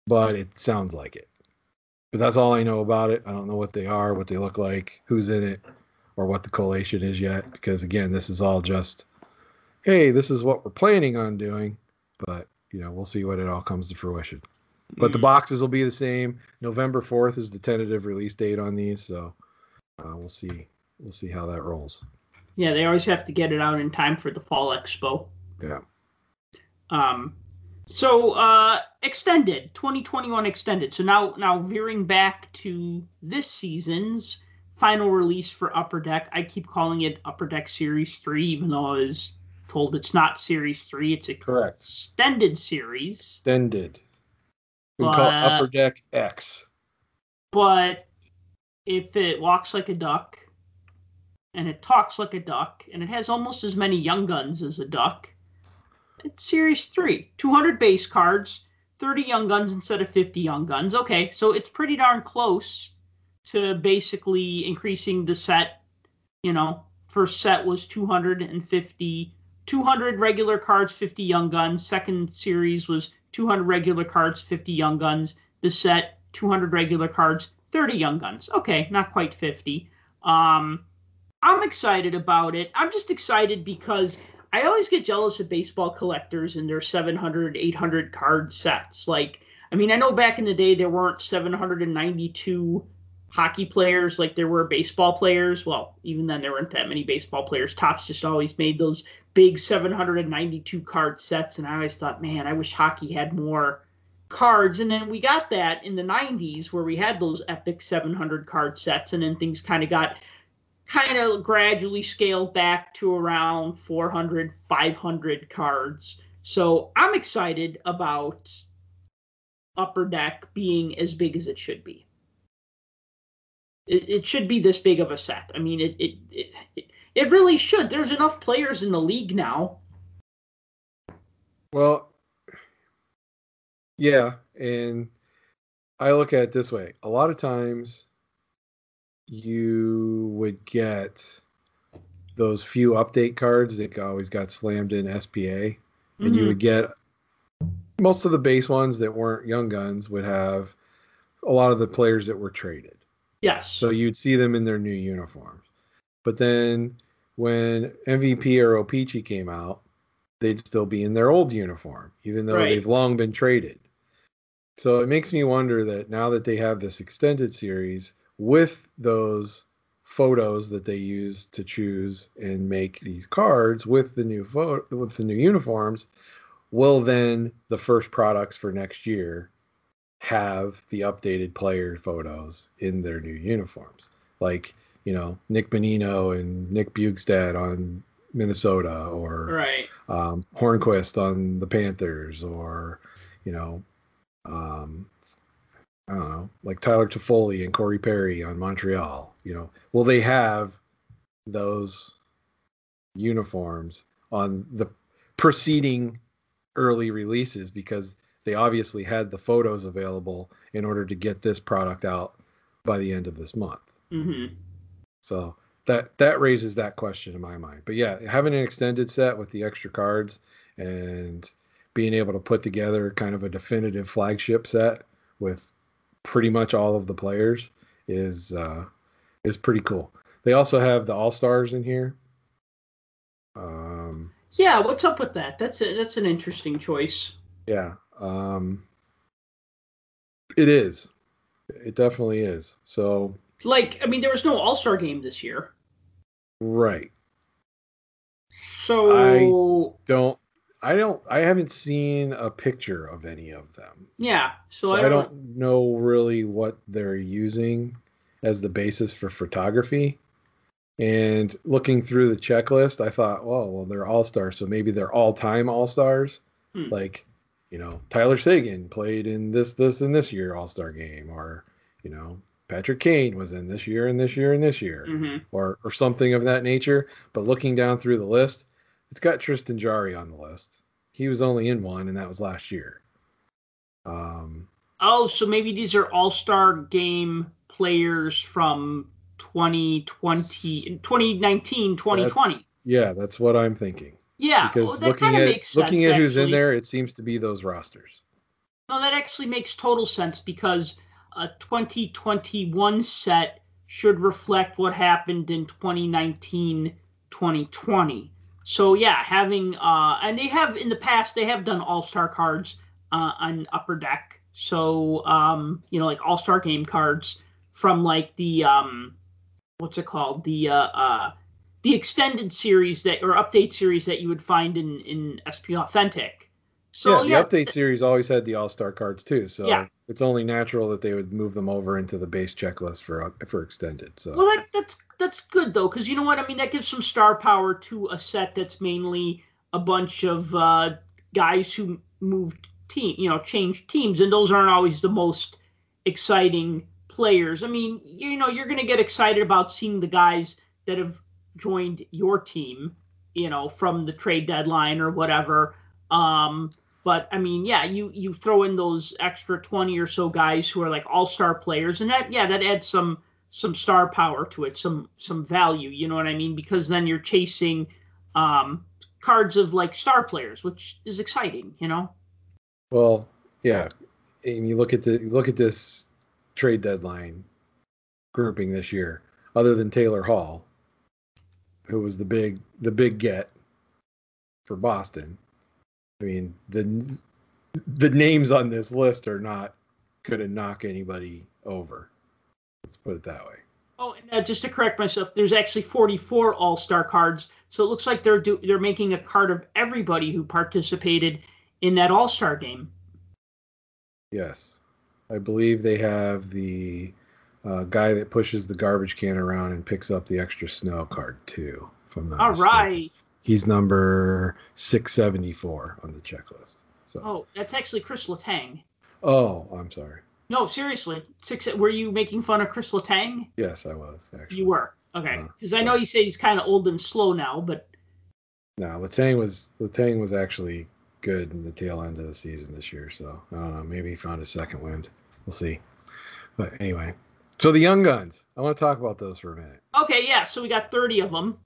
but it sounds like it. But that's all I know about it. I don't know what they are, what they look like, who's in it, or what the collation is yet. Because again, this is all just, hey, this is what we're planning on doing. But you know, we'll see what it all comes to fruition. But the Mm. boxes will be the same. November fourth is the tentative release date on these, so uh, we'll see. We'll see how that rolls. Yeah, they always have to get it out in time for the fall expo. Yeah. Um, so uh, extended 2021 extended. So now now veering back to this season's final release for Upper Deck. I keep calling it Upper Deck Series Three, even though I was told it's not Series Three. It's a Correct. extended series. Extended. We can call it Upper Deck X. But if it walks like a duck, and it talks like a duck, and it has almost as many young guns as a duck, it's Series 3. 200 base cards, 30 young guns instead of 50 young guns. Okay, so it's pretty darn close to basically increasing the set. You know, first set was 250, 200 regular cards, 50 young guns. Second series was 200 regular cards, 50 young guns. The set, 200 regular cards, 30 young guns. Okay, not quite 50. Um, I'm excited about it. I'm just excited because I always get jealous of baseball collectors and their 700, 800 card sets. Like, I mean, I know back in the day there weren't 792 hockey players like there were baseball players. Well, even then there weren't that many baseball players. Topps just always made those big 792 card sets, and I always thought, man, I wish hockey had more cards. And then we got that in the 90s where we had those epic 700 card sets, and then things kind of got kind of gradually scaled back to around 400, 500 cards. So I'm excited about Upper Deck being as big as it should be. It, it should be this big of a set. I mean, it, it it it it really should. There's enough players in the league now. Well, yeah, and I look at it this way. A lot of times you would get those few update cards that always got slammed in SPA, and you Mhm. would get most of the base ones that weren't young guns would have a lot of the players that were traded. Yes. So you'd see them in their new uniforms. But then when MVP or O-Pee-Chee came out, they'd still be in their old uniform, even though Right. they've long been traded. So it makes me wonder that now that they have this extended series with those photos that they use to choose and make these cards with the new photo with the new uniforms, will then the first products for next year have the updated player photos in their new uniforms. Like, you know, Nick Bonino and Nick Bjugstad on Minnesota or right. um, Hornqvist on the Panthers or, you know, um, I don't know, like Tyler Toffoli and Corey Perry on Montreal. You know, will they have those uniforms on the preceding early releases because they obviously had the photos available in order to get this product out by the end of this month. hmm So that that raises that question in my mind. But yeah, having an extended set with the extra cards and being able to put together kind of a definitive flagship set with pretty much all of the players is uh, is pretty cool. They also have the All Stars in here. Um, Yeah, what's up with that? That's a, that's an interesting choice. yeah, um, it is. It definitely is. So Like, I mean, there was no All Star game this year, right. so I don't I don't I haven't seen a picture of any of them. yeah. So, So, I I, don't. don't know really what they're using as the basis for photography. And looking through the checklist, I thought, well, well, they're all stars, so maybe they're all time all stars. Hmm. Like, you know, Tyler Seguin played in this, this, and this year All Star game, or you know, Patrick Kane was in this year and this year and this year, hmm or or something of that nature. But looking down through the list, it's got Tristan Jarry on the list. He was only in one, and that was last year. Um, Oh, so maybe these are All Star Game players from 2020, 2019, 2020. yeah, that's what I'm thinking. Yeah, Because well, that looking at makes sense. looking at who's in there, it seems to be those rosters. No, that actually makes total sense because a 2021 set should reflect what happened in 2019, 2020. So yeah, having uh, and they have in the past they have done All Star cards uh, on Upper Deck. So um, you know, like All Star game cards from like the um, what's it called the uh, uh, the extended series that or update series that you would find in in SP Authentic. So yeah, yeah, the update series always had the All Star cards too, so Yeah. it's only natural that they would move them over into the base checklist for for extended. So Well, that, that's that's good though, because you know what I mean. That gives some star power to a set that's mainly a bunch of uh, guys who moved team, you know, changed teams, and those aren't always the most exciting players. I mean, you know, you're going to get excited about seeing the guys that have joined your team, you know, from the trade deadline or whatever. Um, but I mean, yeah, you you throw in those extra twenty or so guys who are like all star players, and that yeah, that adds some some star power to it, some some value. You know what I mean? Because then you're chasing um, cards of like star players, which is exciting. You know? well, yeah, and you look at the look at this trade deadline grouping this year. Other than Taylor Hall, who was the big the big get for Boston. I mean the the names on this list are not going to knock anybody over. Let's put it that way. Oh, and uh, just to correct myself, there's actually 44 All Star cards. So it looks like they're do- they're making a card of everybody who participated in that All Star game. Yes, I believe they have the uh, guy that pushes the garbage can around and picks up the extra snow card too. If I'm not All mistaken. right. he's number six seventy four on the checklist. So, oh. That's actually Chris Letang. Oh, I'm sorry. No, seriously, six. Were you making fun of Chris Letang? Yes, I was actually. You were. Okay, Uh, because I know you say he's kind of old and slow now, but No, Letang was Letang was actually good in the tail end of the season this year. So I don't know. Maybe he found a second wind. We'll see. But anyway, so the young guns. I want to talk about those for a minute. okay, yeah. So we got 30 of them.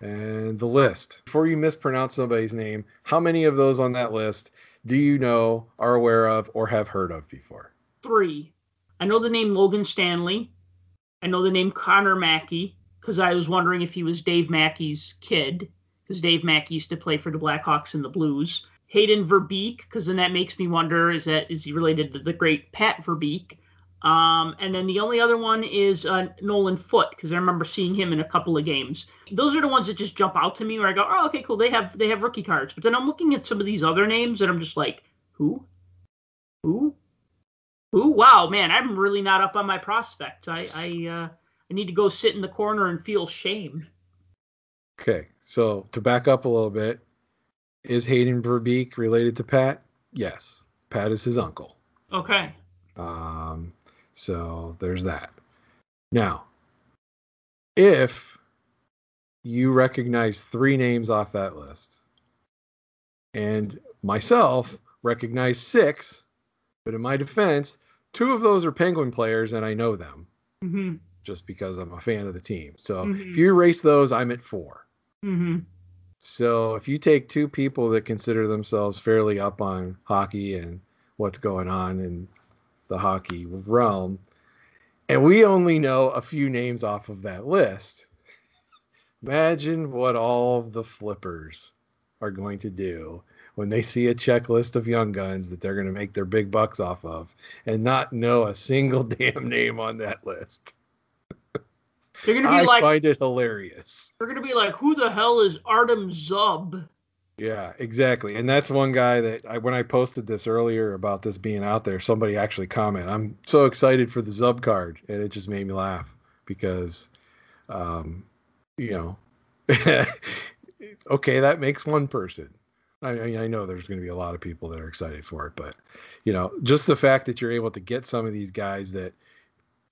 And the list. Before you mispronounce somebody's name, how many of those on that list do you know, are aware of, or have heard of before? Three. I know the name Logan Stanley. I know the name Connor Mackey because I was wondering if he was Dave Mackey's kid because Dave Mackey used to play for the Blackhawks and the Blues. Hayden Verbeek because then that makes me wonder is that is he related to the great Pat Verbeek? Um, and then the only other one is uh, Nolan Foot because I remember seeing him in a couple of games. Those are the ones that just jump out to me where I go, oh, okay, cool. They have they have rookie cards. But then I'm looking at some of these other names and I'm just like, who, who, who? Wow, man, I'm really not up on my prospects. I I uh, I need to go sit in the corner and feel shame. Okay, so to back up a little bit, is Hayden Verbeek related to Pat? Yes, Pat is his uncle. Okay. Um, so there's that. Now, if you recognize three names off that list, and myself recognize six, but in my defense, two of those are Penguin players and I know them Mm-hmm. just because I'm a fan of the team. So Mhm. if you erase those, I'm at four. Mm-hmm. So if you take two people that consider themselves fairly up on hockey and what's going on in the hockey realm, and we only know a few names off of that list, imagine what all of the flippers are going to do when they see a checklist of young guns that they're going to make their big bucks off of and not know a single damn name on that list. They're gonna be like, I like, find it hilarious. they're gonna be like, who the hell is Artem Zub? Yeah, exactly. And that's one guy that I, when I posted this earlier about this being out there, somebody actually commented, I'm so excited for the Zub card. And it just made me laugh because Um, you know, okay, that makes one person. I, mean, I know there's going to be a lot of people that are excited for it, but you know, just the fact that you're able to get some of these guys that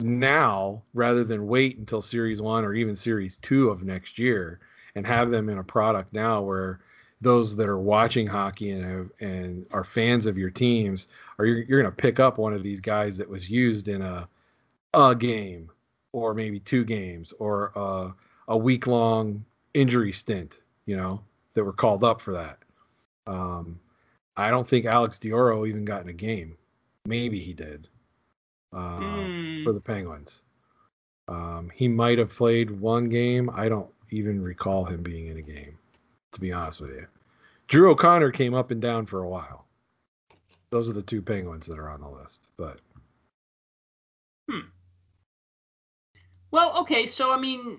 now, rather than wait until Series One or even Series Two of next year, and have them in a product now where those that are watching hockey and have, and are fans of your teams are you're, you're going to pick up one of these guys that was used in a a game or maybe two games or a, a week long injury stint, you know, that were called up for that. Um, I don't think Alex D'Orio even got in a game. Maybe he did uh, Mm. for the Penguins. Um, he might have played one game. I don't even recall him being in a game, to be honest with you. Drew O'Connor came up and down for a while. Those are the two Penguins that are on the list. But Hmm. Well, okay, so I mean,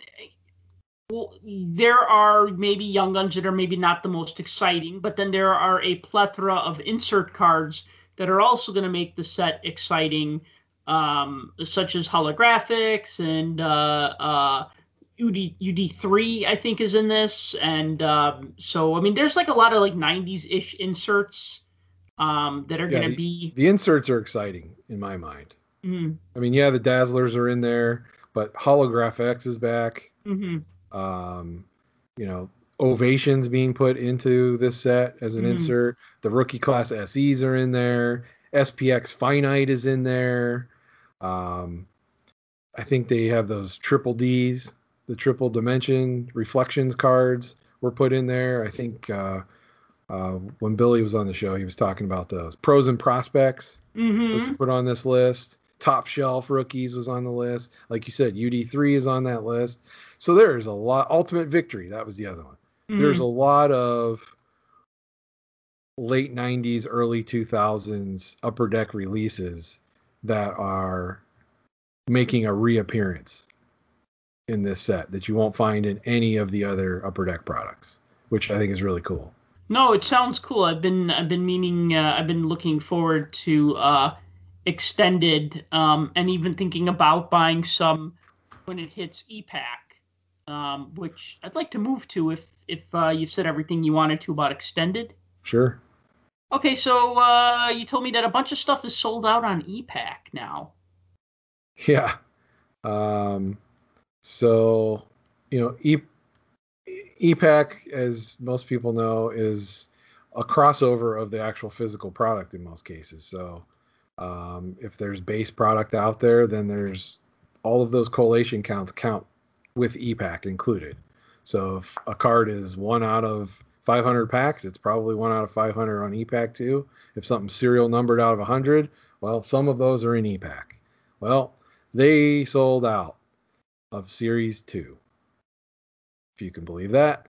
well, there are maybe young guns that are maybe not the most exciting, but then there are a plethora of insert cards that are also going to make the set exciting, um, such as holographics and uh, uh, UD UD three. I think is in this, and um, so I mean, there's like a lot of like '90s ish inserts um, that are Yeah, going to be. the inserts are exciting in my mind. Mm, I mean, yeah, the Dazzlers are in there, but Holograph X is back. mhm. um, you know, ovations being put into this set as an Mhm. insert. The rookie class SEs are in there. SPX finite is in there. Um, I think they have those triple Ds, the triple dimension reflections cards were put in there. I think uh, uh, when Billy was on the show, he was talking about those pros and prospects Mhm. was put on this list. Top shelf rookies was on the list. Like you said, UD3 is on that list. So there's a lot. Ultimate Victory, that was the other one. There's Mhm. a lot of late 90s, early 2000s upper deck releases that are making a reappearance in this set that you won't find in any of the other upper deck products, which I think is really cool. No, it sounds cool. I've been I've been meaning uh, I've been looking forward to uh, extended um, and even thinking about buying some when it hits ePack, um, which I'd like to move to if if uh, you've said everything you wanted to about extended. Sure. Okay, so uh, you told me that a bunch of stuff is sold out on ePack now. Yeah. Um, so, you know, e- ePack, as most people know, is a crossover of the actual physical product in most cases. So, um, if there's base product out there, then there's all of those collation counts count with ePack included. So, if a card is one out of 500 packs, it's probably one out of 500 on ePack too. If something's serial numbered out of 100, well, some of those are in ePack. Well, they sold out of Series 2. If you can believe that.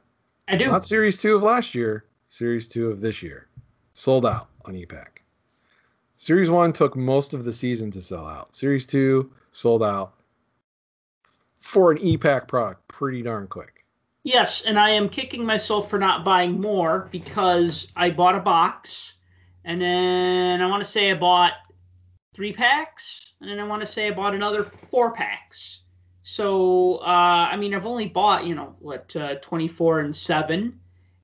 I do. Not Series 2 of last year, Series 2 of this year. Sold out on ePack. Series 1 took most of the season to sell out. Series 2 sold out for an ePack product pretty darn quick. Yes, and I am kicking myself for not buying more because I bought a box, and then I want to say I bought three packs, and then I want to say I bought another four packs. So uh, I mean, I've only bought you know what uh, twenty four and seven,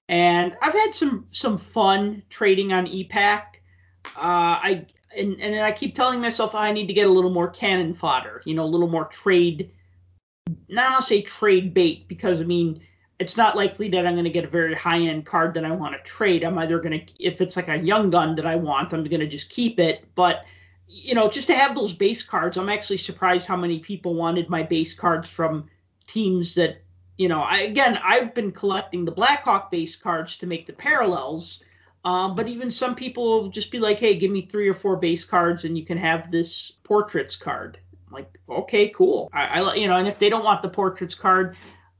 and I've had some some fun trading on ePack. Uh, I and and then I keep telling myself I need to get a little more cannon fodder, you know, a little more trade. Not I'll say trade bait because I mean it's not likely that I'm going to get a very high end card that I want to trade. I'm either going to, if it's like a young gun that I want, I'm going to just keep it. But, you know, just to have those base cards, I'm actually surprised how many people wanted my base cards from teams that, you know, I, again, I've been collecting the Blackhawk base cards to make the parallels. Um, but even some people will just be like, hey, give me three or four base cards and you can have this portraits card. I'm like, okay, cool. I, I, you know, and if they don't want the portraits card,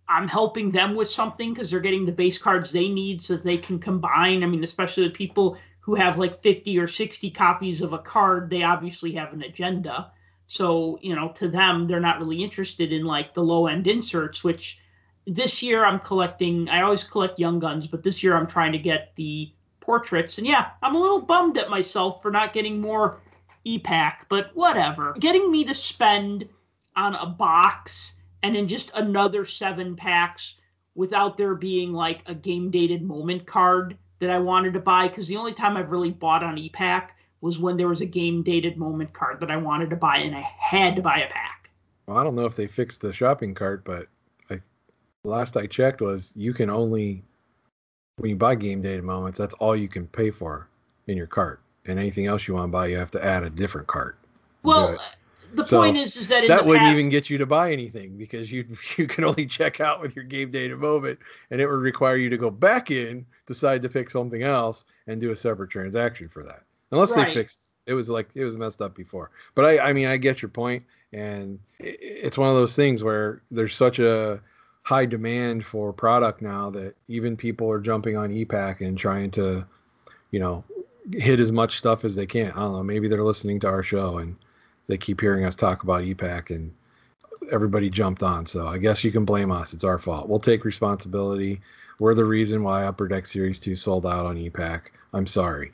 I'm helping them with something because they're getting the base cards they need so they can combine. I mean, especially the people who have like 50 or 60 copies of a card, they obviously have an agenda. So, you know, to them, they're not really interested in like the low end inserts, which this year I'm collecting. I always collect young guns, but this year I'm trying to get the portraits. And yeah, I'm a little bummed at myself for not getting more ePack, but whatever. Getting me to spend on a box and then just another seven packs without there being like a game dated moment card that I wanted to buy. Because the only time I've really bought on ePack was when there was a game dated moment card that I wanted to buy and I had to buy a pack. Well, I don't know if they fixed the shopping cart, but I last I checked was you can only when you buy game dated moments, that's all you can pay for in your cart. And anything else you want to buy, you have to add a different cart. Well, the So, point is, is that in that wouldn't past, even get you to buy anything because you you can only check out with your game dated moment, and it would require you to go back in, decide to pick something else, and do a separate transaction for that. Unless Right. they fixed it was like it was messed up before. But I I mean I get your point, and i- it's one of those things where there's such a high demand for product now that even people are jumping on ePack and trying to, you know, hit as much stuff as they can. I don't know. Maybe they're listening to our show and they keep hearing us talk about ePack and everybody jumped on. So I guess you can blame us. It's our fault. We'll take responsibility. We're the reason why Upper Deck Series 2 sold out on ePack. I'm sorry.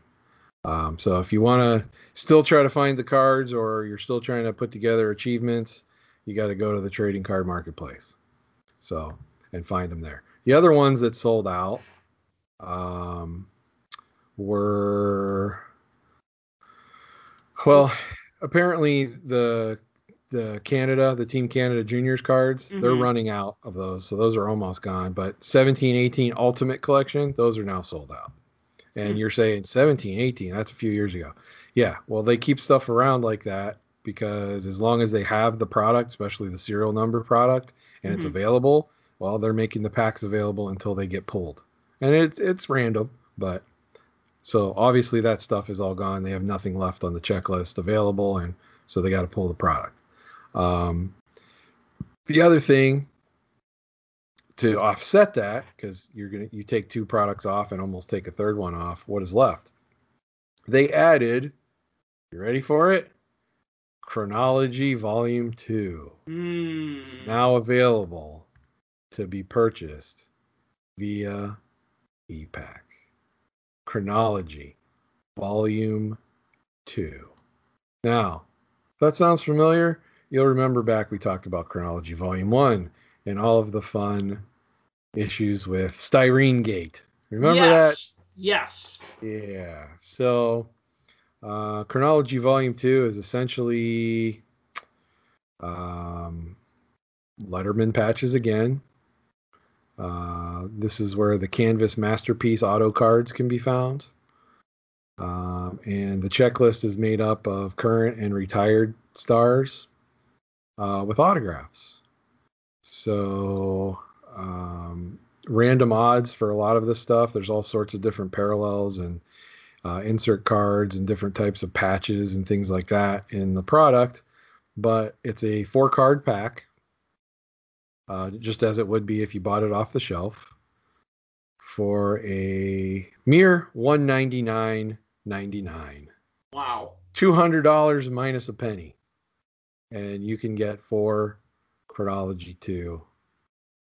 Um, so if you want to still try to find the cards or you're still trying to put together achievements, you got to go to the trading card marketplace. So and find them there. The other ones that sold out um, were well, apparently the the Canada, the Team Canada Juniors cards, they're Mhm. running out of those. So those are almost gone. But 17, 18 Ultimate Collection, those are now sold out. And Hmm. you're saying 17, 18, that's a few years ago. Yeah, well, they keep stuff around like that because as long as they have the product, especially the serial number product, and it's Mhm. available, well, they're making the packs available until they get pulled. And it's it's random, but so obviously that stuff is all gone. They have nothing left on the checklist available, and so they got to pull the product. Um, the other thing to offset that, because you're gonna you take two products off and almost take a third one off, what is left? They added. You ready for it? Chronology Volume Two. Mm. It's now available to be purchased via ePack. Chronology, Volume 2. Now, if that sounds familiar, you'll remember back we talked about Chronology Volume 1 and all of the fun issues with Styrene Gate. Remember yes. Yes. Yeah. So, uh, Chronology Volume 2 is essentially um, Letterman patches again. Uh, this is where the Canvas Masterpiece auto cards can be found. Um, and the checklist is made up of current and retired stars uh, with autographs. So, um, random odds for a lot of this stuff. There's all sorts of different parallels and uh, insert cards and different types of patches and things like that in the product. But it's a four card pack, uh, just as it would be if you bought it off the shelf for a mere one ninety nine ninety nine. Wow. Two hundred dollars minus a penny, and you can get four chronology two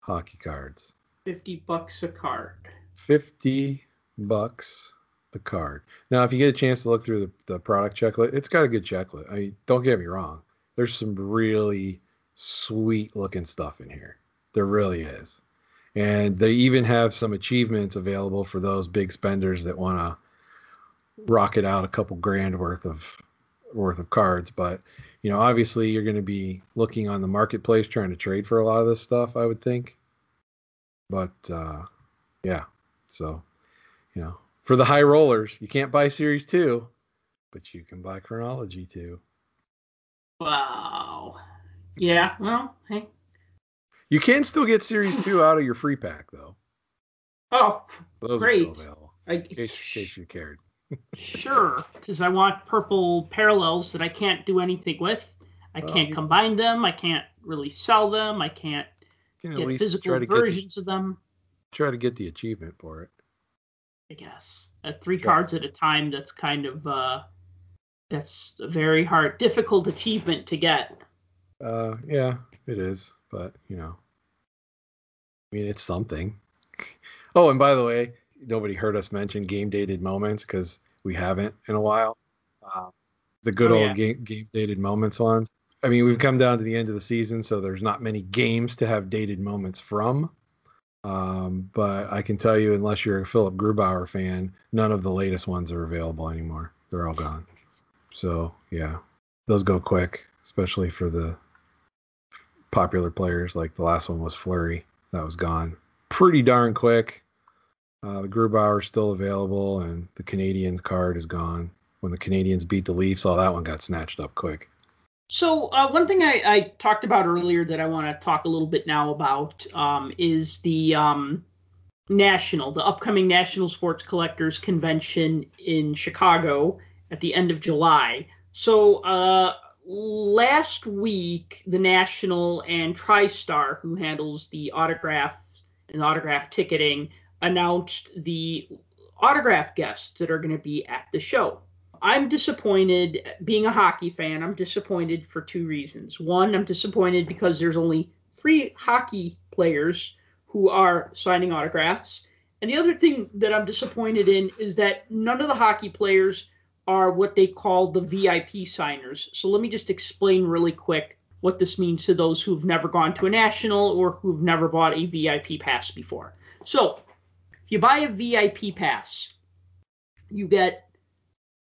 hockey cards. 50 bucks a card. 50 bucks a card. Now, if you get a chance to look through the, the product checklist, it's got a good checklist. I mean, don't get me wrong. There's some really sweet looking stuff in here. There really is. And they even have some achievements available for those big spenders that want to rocket out a couple grand worth of worth of cards. But you know, obviously you're going to be looking on the marketplace trying to trade for a lot of this stuff, I would think. But uh yeah. So, you know, for the high rollers, you can't buy Series 2, but you can buy Chronology 2. Wow. Yeah. Well, hey. You can still get Series 2 out of your free pack, though. Oh, Those are Great. still available, I, in case, in case you cared. sure, because I want purple parallels that I can't do anything with. I Well, can't you- combine them. I can't really sell them. I can't can get physical to, get, versions of them. try to get the achievement for it. I guess at three Sure. cards at a time. That's kind of uh, that's a very hard, difficult achievement to get. Uh, yeah, it is, but you know, I mean, it's something. Oh, and by the way, nobody heard us mention game dated moments because we haven't in a while. Uh, the good Oh, old yeah. game game dated moments ones. I mean, we've come down to the end of the season, so there's not many games to have dated moments from. Um, but I can tell you, unless you're a Philipp Grubauer fan, none of the latest ones are available anymore. They're all gone. So yeah, those go quick, especially for the popular players. Like the last one was Fleury, that was gone pretty darn quick. Uh, the Grubauer is still available, and the Canadiens card is gone. When the Canadiens beat the Leafs, all that one got snatched up quick. So uh, one thing I, I, talked about earlier that I want to talk a little bit now about um, is the um, national, the upcoming National Sports Collectors Convention in Chicago at the end of July. So uh, last week, the National and TriStar, who handles the autograph and autograph ticketing, announced the autograph guests that are going to be at the show. I'm disappointed, being a hockey fan, I'm disappointed for two reasons. One, I'm disappointed because there's only three hockey players who are signing autographs. And the other thing that I'm disappointed in is that none of the hockey players are what they call the VIP signers. So let me just explain really quick what this means to those who've never gone to a national or who've never bought a VIP pass before. So if you buy a VIP pass, you get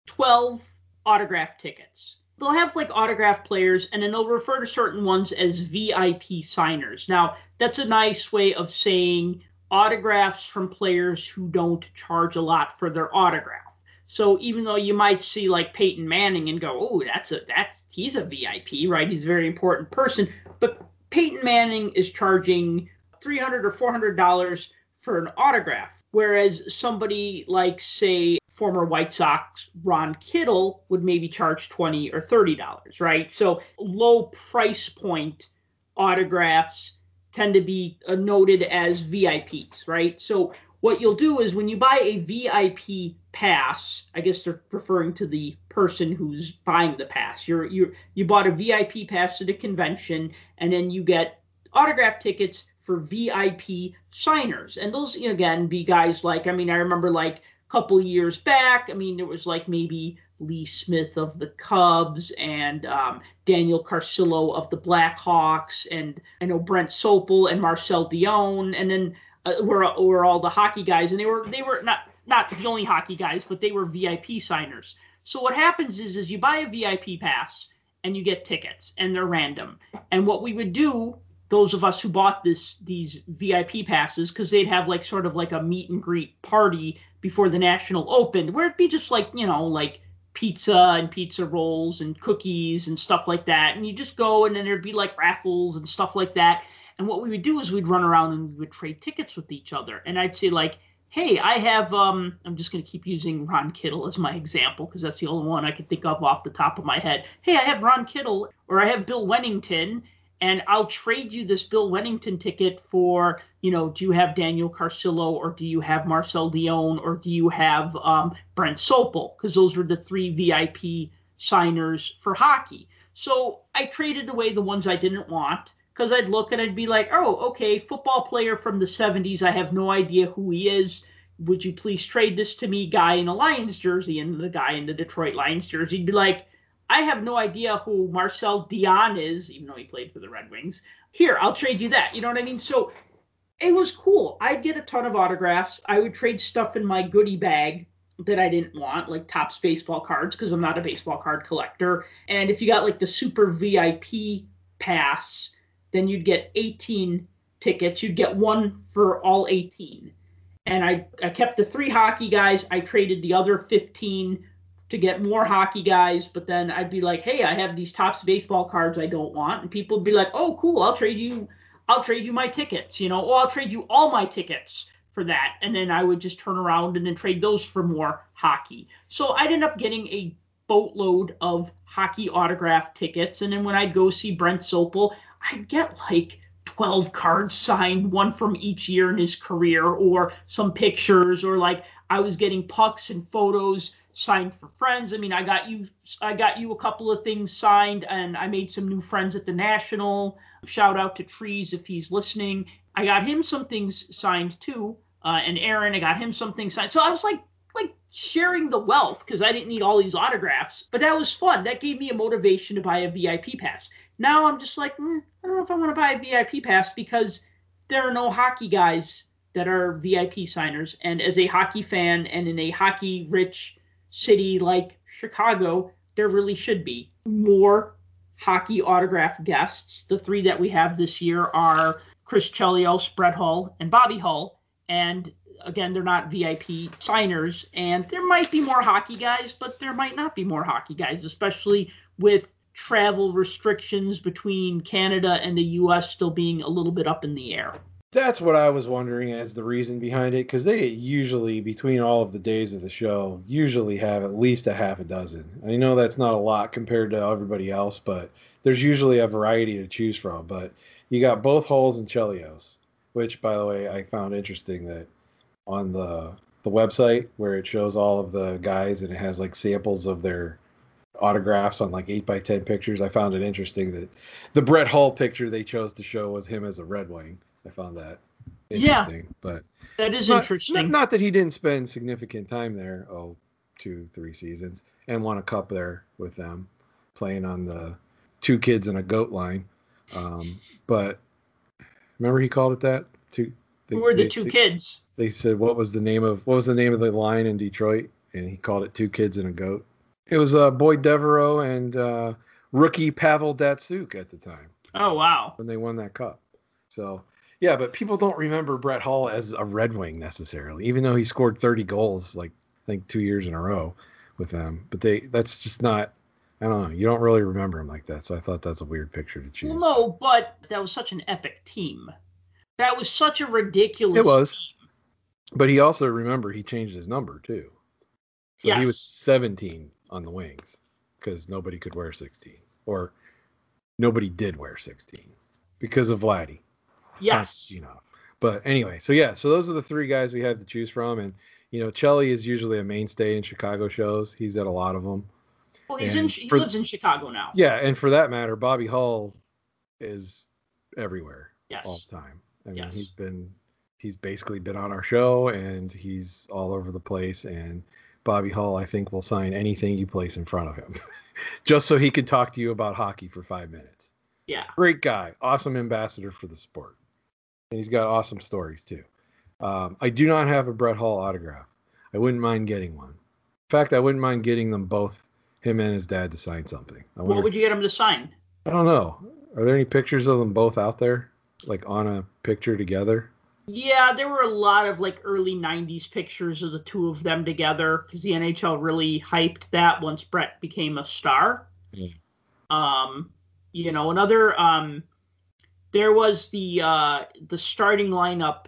12 autograph tickets. They'll have like autograph players and then they'll refer to certain ones as VIP signers. Now, that's a nice way of saying autographs from players who don't charge a lot for their autograph. So even though you might see like Peyton Manning and go, "Oh, that's a that's he's a VIP, right? He's a very important person," but Peyton Manning is charging 300 or 400 dollars for an autograph whereas somebody like say former white sox ron kittle would maybe charge 20 or 30 dollars right so low price point autographs tend to be uh, noted as vips right so what you'll do is when you buy a vip pass i guess they're referring to the person who's buying the pass you're you you bought a vip pass to the convention and then you get autograph tickets for VIP signers. And those, you know, again, be guys like, I mean, I remember like a couple years back, I mean, there was like maybe Lee Smith of the Cubs and um, Daniel Carcillo of the Blackhawks. And I know Brent Sopel and Marcel Dionne. And then uh, were, were all the hockey guys. And they were, they were not, not the only hockey guys, but they were VIP signers. So what happens is, is you buy a VIP pass and you get tickets and they're random. And what we would do those of us who bought this these VIP passes because they'd have like sort of like a meet and greet party before the national opened where it'd be just like you know like pizza and pizza rolls and cookies and stuff like that and you just go and then there'd be like raffles and stuff like that and what we would do is we'd run around and we would trade tickets with each other and i'd say like hey i have um i'm just going to keep using ron kittle as my example because that's the only one i can think of off the top of my head hey i have ron kittle or i have bill wennington and I'll trade you this Bill Wennington ticket for, you know, do you have Daniel Carcillo or do you have Marcel Dionne or do you have um, Brent Sopel? Because those were the three VIP signers for hockey. So I traded away the ones I didn't want because I'd look and I'd be like, oh, okay, football player from the 70s. I have no idea who he is. Would you please trade this to me, guy in a Lions jersey? And the guy in the Detroit Lions jersey would be like, I have no idea who Marcel Dionne is, even though he played for the Red Wings. Here, I'll trade you that. You know what I mean? So it was cool. I'd get a ton of autographs. I would trade stuff in my goodie bag that I didn't want, like Topps baseball cards, because I'm not a baseball card collector. And if you got like the super VIP pass, then you'd get 18 tickets. You'd get one for all 18. And I, I kept the three hockey guys. I traded the other 15 to get more hockey guys, but then I'd be like, "Hey, I have these Topps baseball cards I don't want," and people would be like, "Oh, cool, I'll trade you, I'll trade you my tickets," you know, or I'll trade you all my tickets for that, and then I would just turn around and then trade those for more hockey. So I'd end up getting a boatload of hockey autograph tickets, and then when I'd go see Brent Sopel, I'd get like 12 cards signed, one from each year in his career, or some pictures, or like I was getting pucks and photos signed for friends. I mean, I got you I got you a couple of things signed and I made some new friends at the National. Shout out to Trees if he's listening. I got him some things signed too. Uh, and Aaron, I got him some things signed. So I was like like sharing the wealth because I didn't need all these autographs, but that was fun. That gave me a motivation to buy a VIP pass. Now I'm just like, mm, I don't know if I want to buy a VIP pass because there are no hockey guys that are VIP signers. And as a hockey fan and in a hockey rich city like Chicago, there really should be more hockey autograph guests. The three that we have this year are Chris Chelios, Brett Hull, and Bobby Hull. And again, they're not VIP signers. And there might be more hockey guys, but there might not be more hockey guys, especially with travel restrictions between Canada and the US still being a little bit up in the air. That's what I was wondering as the reason behind it, because they usually, between all of the days of the show, usually have at least a half a dozen. I know that's not a lot compared to everybody else, but there's usually a variety to choose from. But you got both Hulls and Chelios, which, by the way, I found interesting that on the the website where it shows all of the guys and it has like samples of their autographs on like eight by ten pictures. I found it interesting that the Brett Hull picture they chose to show was him as a Red Wing. I found that interesting. Yeah, but that is not, interesting. Not, not, that he didn't spend significant time there. Oh, two, three seasons, and won a cup there with them, playing on the two kids and a goat line. Um, but remember he called it that. Two. They, Who were the they, two they, kids? They said what was the name of what was the name of the line in Detroit, and he called it two kids and a goat. It was uh, Boyd Devereaux and uh, rookie Pavel Datsyuk at the time. Oh wow! When they won that cup, so yeah, but people don't remember Brett Hull as a Red Wing necessarily, even though he scored 30 goals like I think two years in a row with them. But they that's just not I don't know. You don't really remember him like that, so I thought that's a weird picture to choose. No, but that was such an epic team. That was such a ridiculous. It was. Team. But he also remember he changed his number too. So yes. he was 17 on the wings because nobody could wear 16 or nobody did wear 16 because of Vladdy. Yes. You know. But anyway, so yeah, so those are the three guys we have to choose from, and you know, Chelly is usually a mainstay in Chicago shows. He's at a lot of them. Well, he's and in. He for, lives in Chicago now. Yeah, and for that matter, Bobby Hull is everywhere yes. all the time. I mean, yes. he's been he's basically been on our show, and he's all over the place. And Bobby Hull, I think, will sign anything you place in front of him, just so he could talk to you about hockey for five minutes. Yeah. Great guy. Awesome ambassador for the sport. And he's got awesome stories too. Um, I do not have a Brett Hull autograph. I wouldn't mind getting one. In fact, I wouldn't mind getting them both, him and his dad, to sign something. what would you get him to sign? I don't know. Are there any pictures of them both out there, like on a picture together? Yeah, there were a lot of like early '90s pictures of the two of them together because the NHL really hyped that once Brett became a star. Yeah. Um, you know, another um, there was the uh, the starting lineup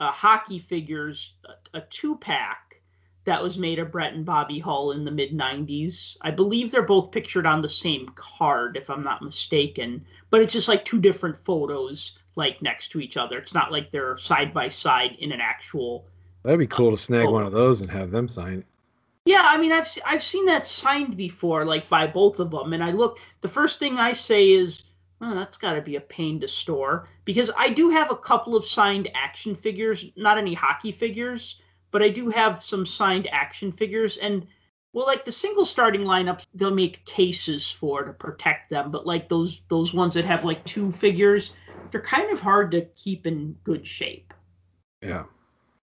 uh, hockey figures, a, a two pack that was made of Brett and Bobby Hull in the mid '90s. I believe they're both pictured on the same card, if I'm not mistaken. But it's just like two different photos, like next to each other. It's not like they're side by side in an actual. That'd be cool uh, to snag photo. one of those and have them sign it. Yeah, I mean, I've I've seen that signed before, like by both of them, and I look. The first thing I say is, oh, "That's got to be a pain to store," because I do have a couple of signed action figures, not any hockey figures, but I do have some signed action figures, and well, like the single starting lineups, they'll make cases for to protect them, but like those those ones that have like two figures, they're kind of hard to keep in good shape. Yeah.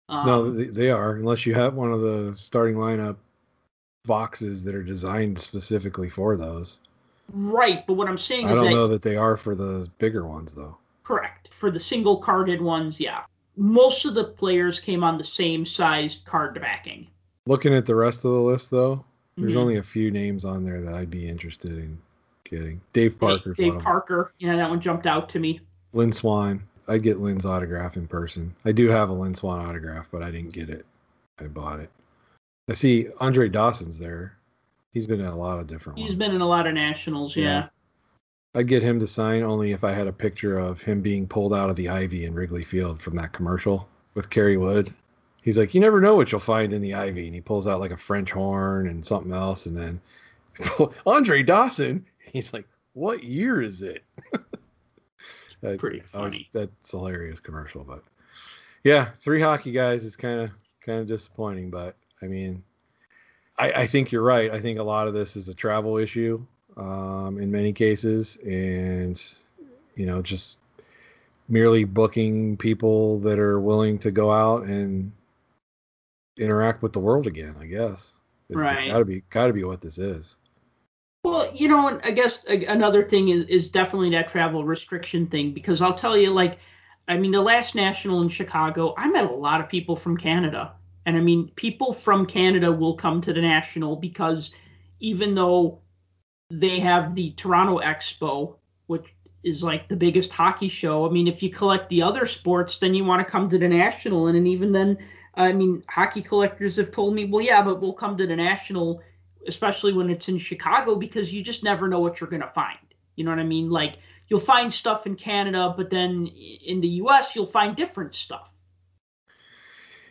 Um, no, they, they are unless you have one of the starting lineup boxes that are designed specifically for those. Right, but what I'm saying I is don't that, know that they are for the bigger ones though. Correct. For the single carded ones, yeah. Most of the players came on the same sized card backing. Looking at the rest of the list though, there's mm-hmm. only a few names on there that I'd be interested in getting. Dave Parker. Dave, Dave Parker. Yeah, that one jumped out to me. Lynn Swann. I'd get Lynn's autograph in person. I do have a Lynn Swann autograph, but I didn't get it. I bought it. I see Andre Dawson's there. He's been in a lot of different He's ones. been in a lot of nationals, yeah. yeah. I'd get him to sign only if I had a picture of him being pulled out of the ivy in Wrigley Field from that commercial with Kerry Wood. He's like, you never know what you'll find in the ivy, and he pulls out like a French horn and something else, and then Andre Dawson. He's like, what year is it? that, Pretty funny. Was, that's hilarious commercial, but yeah, three hockey guys is kind of kind of disappointing, but I mean, I, I think you're right. I think a lot of this is a travel issue um, in many cases, and you know, just merely booking people that are willing to go out and interact with the world again. I guess. It, Right. Got to be. Got to be what this is. Well, you know, I guess uh, another thing is, is definitely that travel restriction thing because I'll tell you, like, I mean, the last national in Chicago, I met a lot of people from Canada. And I mean, people from Canada will come to the national because even though they have the Toronto Expo, which is like the biggest hockey show, I mean, if you collect the other sports, then you want to come to the national. And, and even then, I mean, hockey collectors have told me, well, yeah, but we'll come to the national especially when it's in Chicago, because you just never know what you're going to find. You know what I mean? Like you'll find stuff in Canada, but then in the US, you'll find different stuff.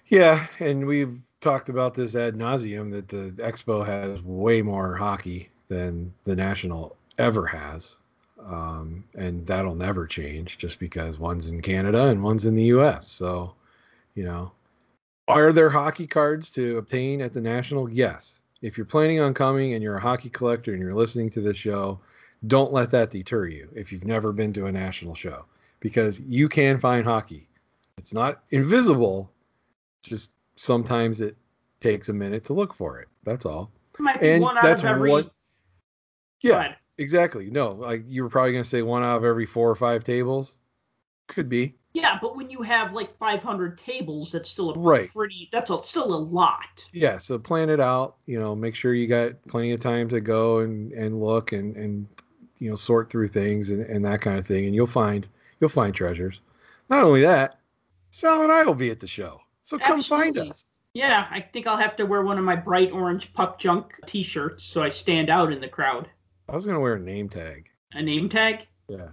Yeah, and we've talked about this ad nauseum that the expo has way more hockey than the national ever has, um, and that'll never change just because one's in Canada and one's in the U.S. So, you know, are there hockey cards to obtain at the national? Yes. If you're planning on coming and you're a hockey collector and you're listening to this show, don't let that deter you if you've never been to a national show because you can find hockey. It's not invisible, just sometimes it takes a minute to look for it. That's all. It might be And one out that's of every. what- Yeah, exactly. No, like you were probably going to say one out of every four or five tables. Could be. Yeah, but when you have like 500 tables, that's still a Right. pretty. That's a, still a lot. Yeah, so plan it out, you know, make sure you got plenty of time to go and and look and and you know, sort through things and, and that kind of thing and you'll find you'll find treasures. Not only that, Sal and I will be at the show. So come find us. Yeah, I think I'll have to wear one of my bright orange puck junk T-shirts so I stand out in the crowd. I was going to wear a name tag. A name tag? Yeah.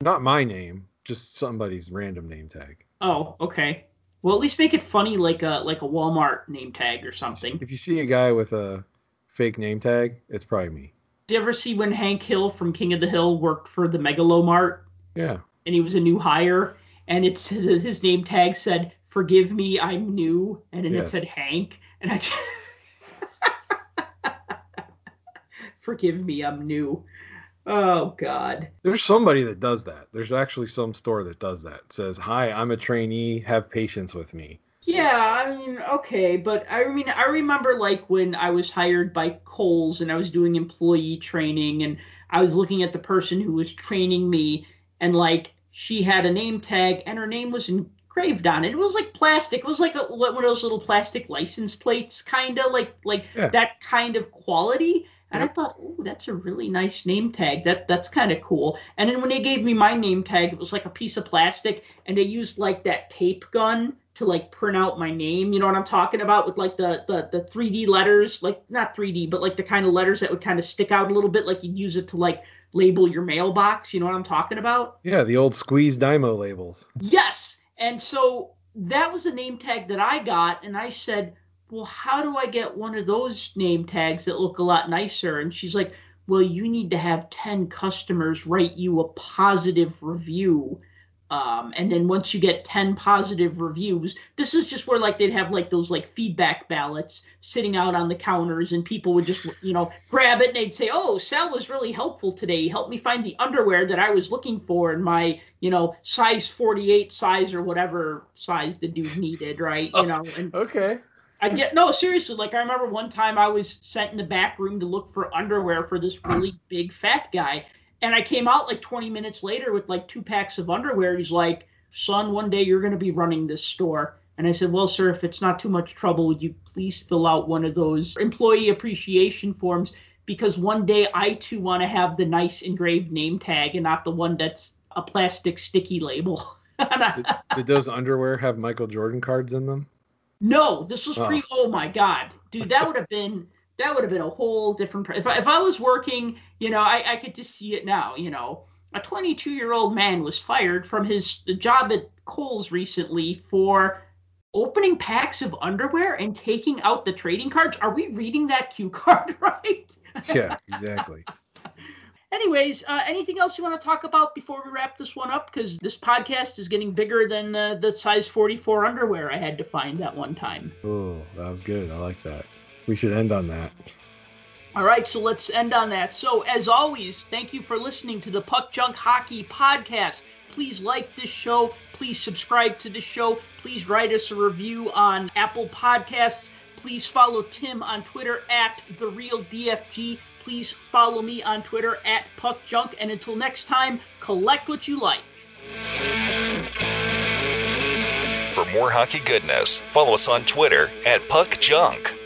Not my name, just somebody's random name tag. Oh, okay. Well, at least make it funny, like a like a Walmart name tag or something. If you see a guy with a fake name tag, it's probably me. Did you ever see when Hank Hill from King of the Hill worked for the Megalomart Yeah. and he was a new hire and it's his name tag said "Forgive me, I'm new," and then it said Hank, and I. Just... Forgive me, I'm new. Oh God. There's somebody that does that. There's actually some store that does that. It says, "Hi, I'm a trainee. Have patience with me." Yeah, I mean, okay, but I mean, I remember like when I was hired by Kohl's and I was doing employee training, and I was looking at the person who was training me, and like she had a name tag, and her name was engraved on it. It was like plastic. It was like a, one of those little plastic license plates, kind of like like Yeah. that kind of quality. And. I thought, oh, that's a really nice name tag. That that's kind of cool. And then when they gave me my name tag, it was like a piece of plastic, and they used like that tape gun to like print out my name. You know what I'm talking about with like the the the 3D letters, like not 3D, but like the kind of letters that would kind of stick out a little bit, like you'd use it to like label your mailbox. You know what I'm talking about? Yeah, the old squeeze Dymo labels. Yes. And so that was the name tag that I got. And I said, Well, how do I get one of those name tags that look a lot nicer? And she's like, Well, you need to have 10 customers write you a positive review. Um, and then once you get 10 positive reviews, this is just where like they'd have like those like feedback ballots sitting out on the counters and people would just, you know, grab it and they'd say, Oh, Sal was really helpful today. He helped me find the underwear that I was looking for in my you know, size 48 size or whatever size the dude needed, right? You know, and Okay. I get no, seriously, like I remember one time I was sent in the back room to look for underwear for this really big fat guy. And I came out like 20 minutes later with like two packs of underwear. He's like, son, one day you're going to be running this store. And I said, well, sir, if it's not too much trouble, would you please fill out one of those employee appreciation forms? Because one day I too want to have the nice engraved name tag and not the one that's a plastic sticky label. Did, did those underwear have Michael Jordan cards in them? No, this was pre. Oh my god, dude, that would have been that would have been a whole different. If I, if I was working, you know, I I could just see it now. You know, a 22 year old man was fired from his job at Kohl's recently for opening packs of underwear and taking out the trading cards. Are we reading that cue card right? Yeah, exactly. Anyway, anyways, uh, anything else you want to talk about before we wrap this one up? Because this podcast is getting bigger than the, the size 44 underwear I had to find that one time. Oh, that was good. I like that. We should end on that. All right, so let's end on that. So, as always, thank you for listening to the Puck Junk Hockey Podcast. Please like this show. Please subscribe to the show. Please write us a review on Apple Podcasts. Please follow Tim on Twitter at The Real DFG. Please follow me on Twitter at Puck Junk. And until next time, collect what you like. For more hockey goodness, follow us on Twitter at Puck Junk.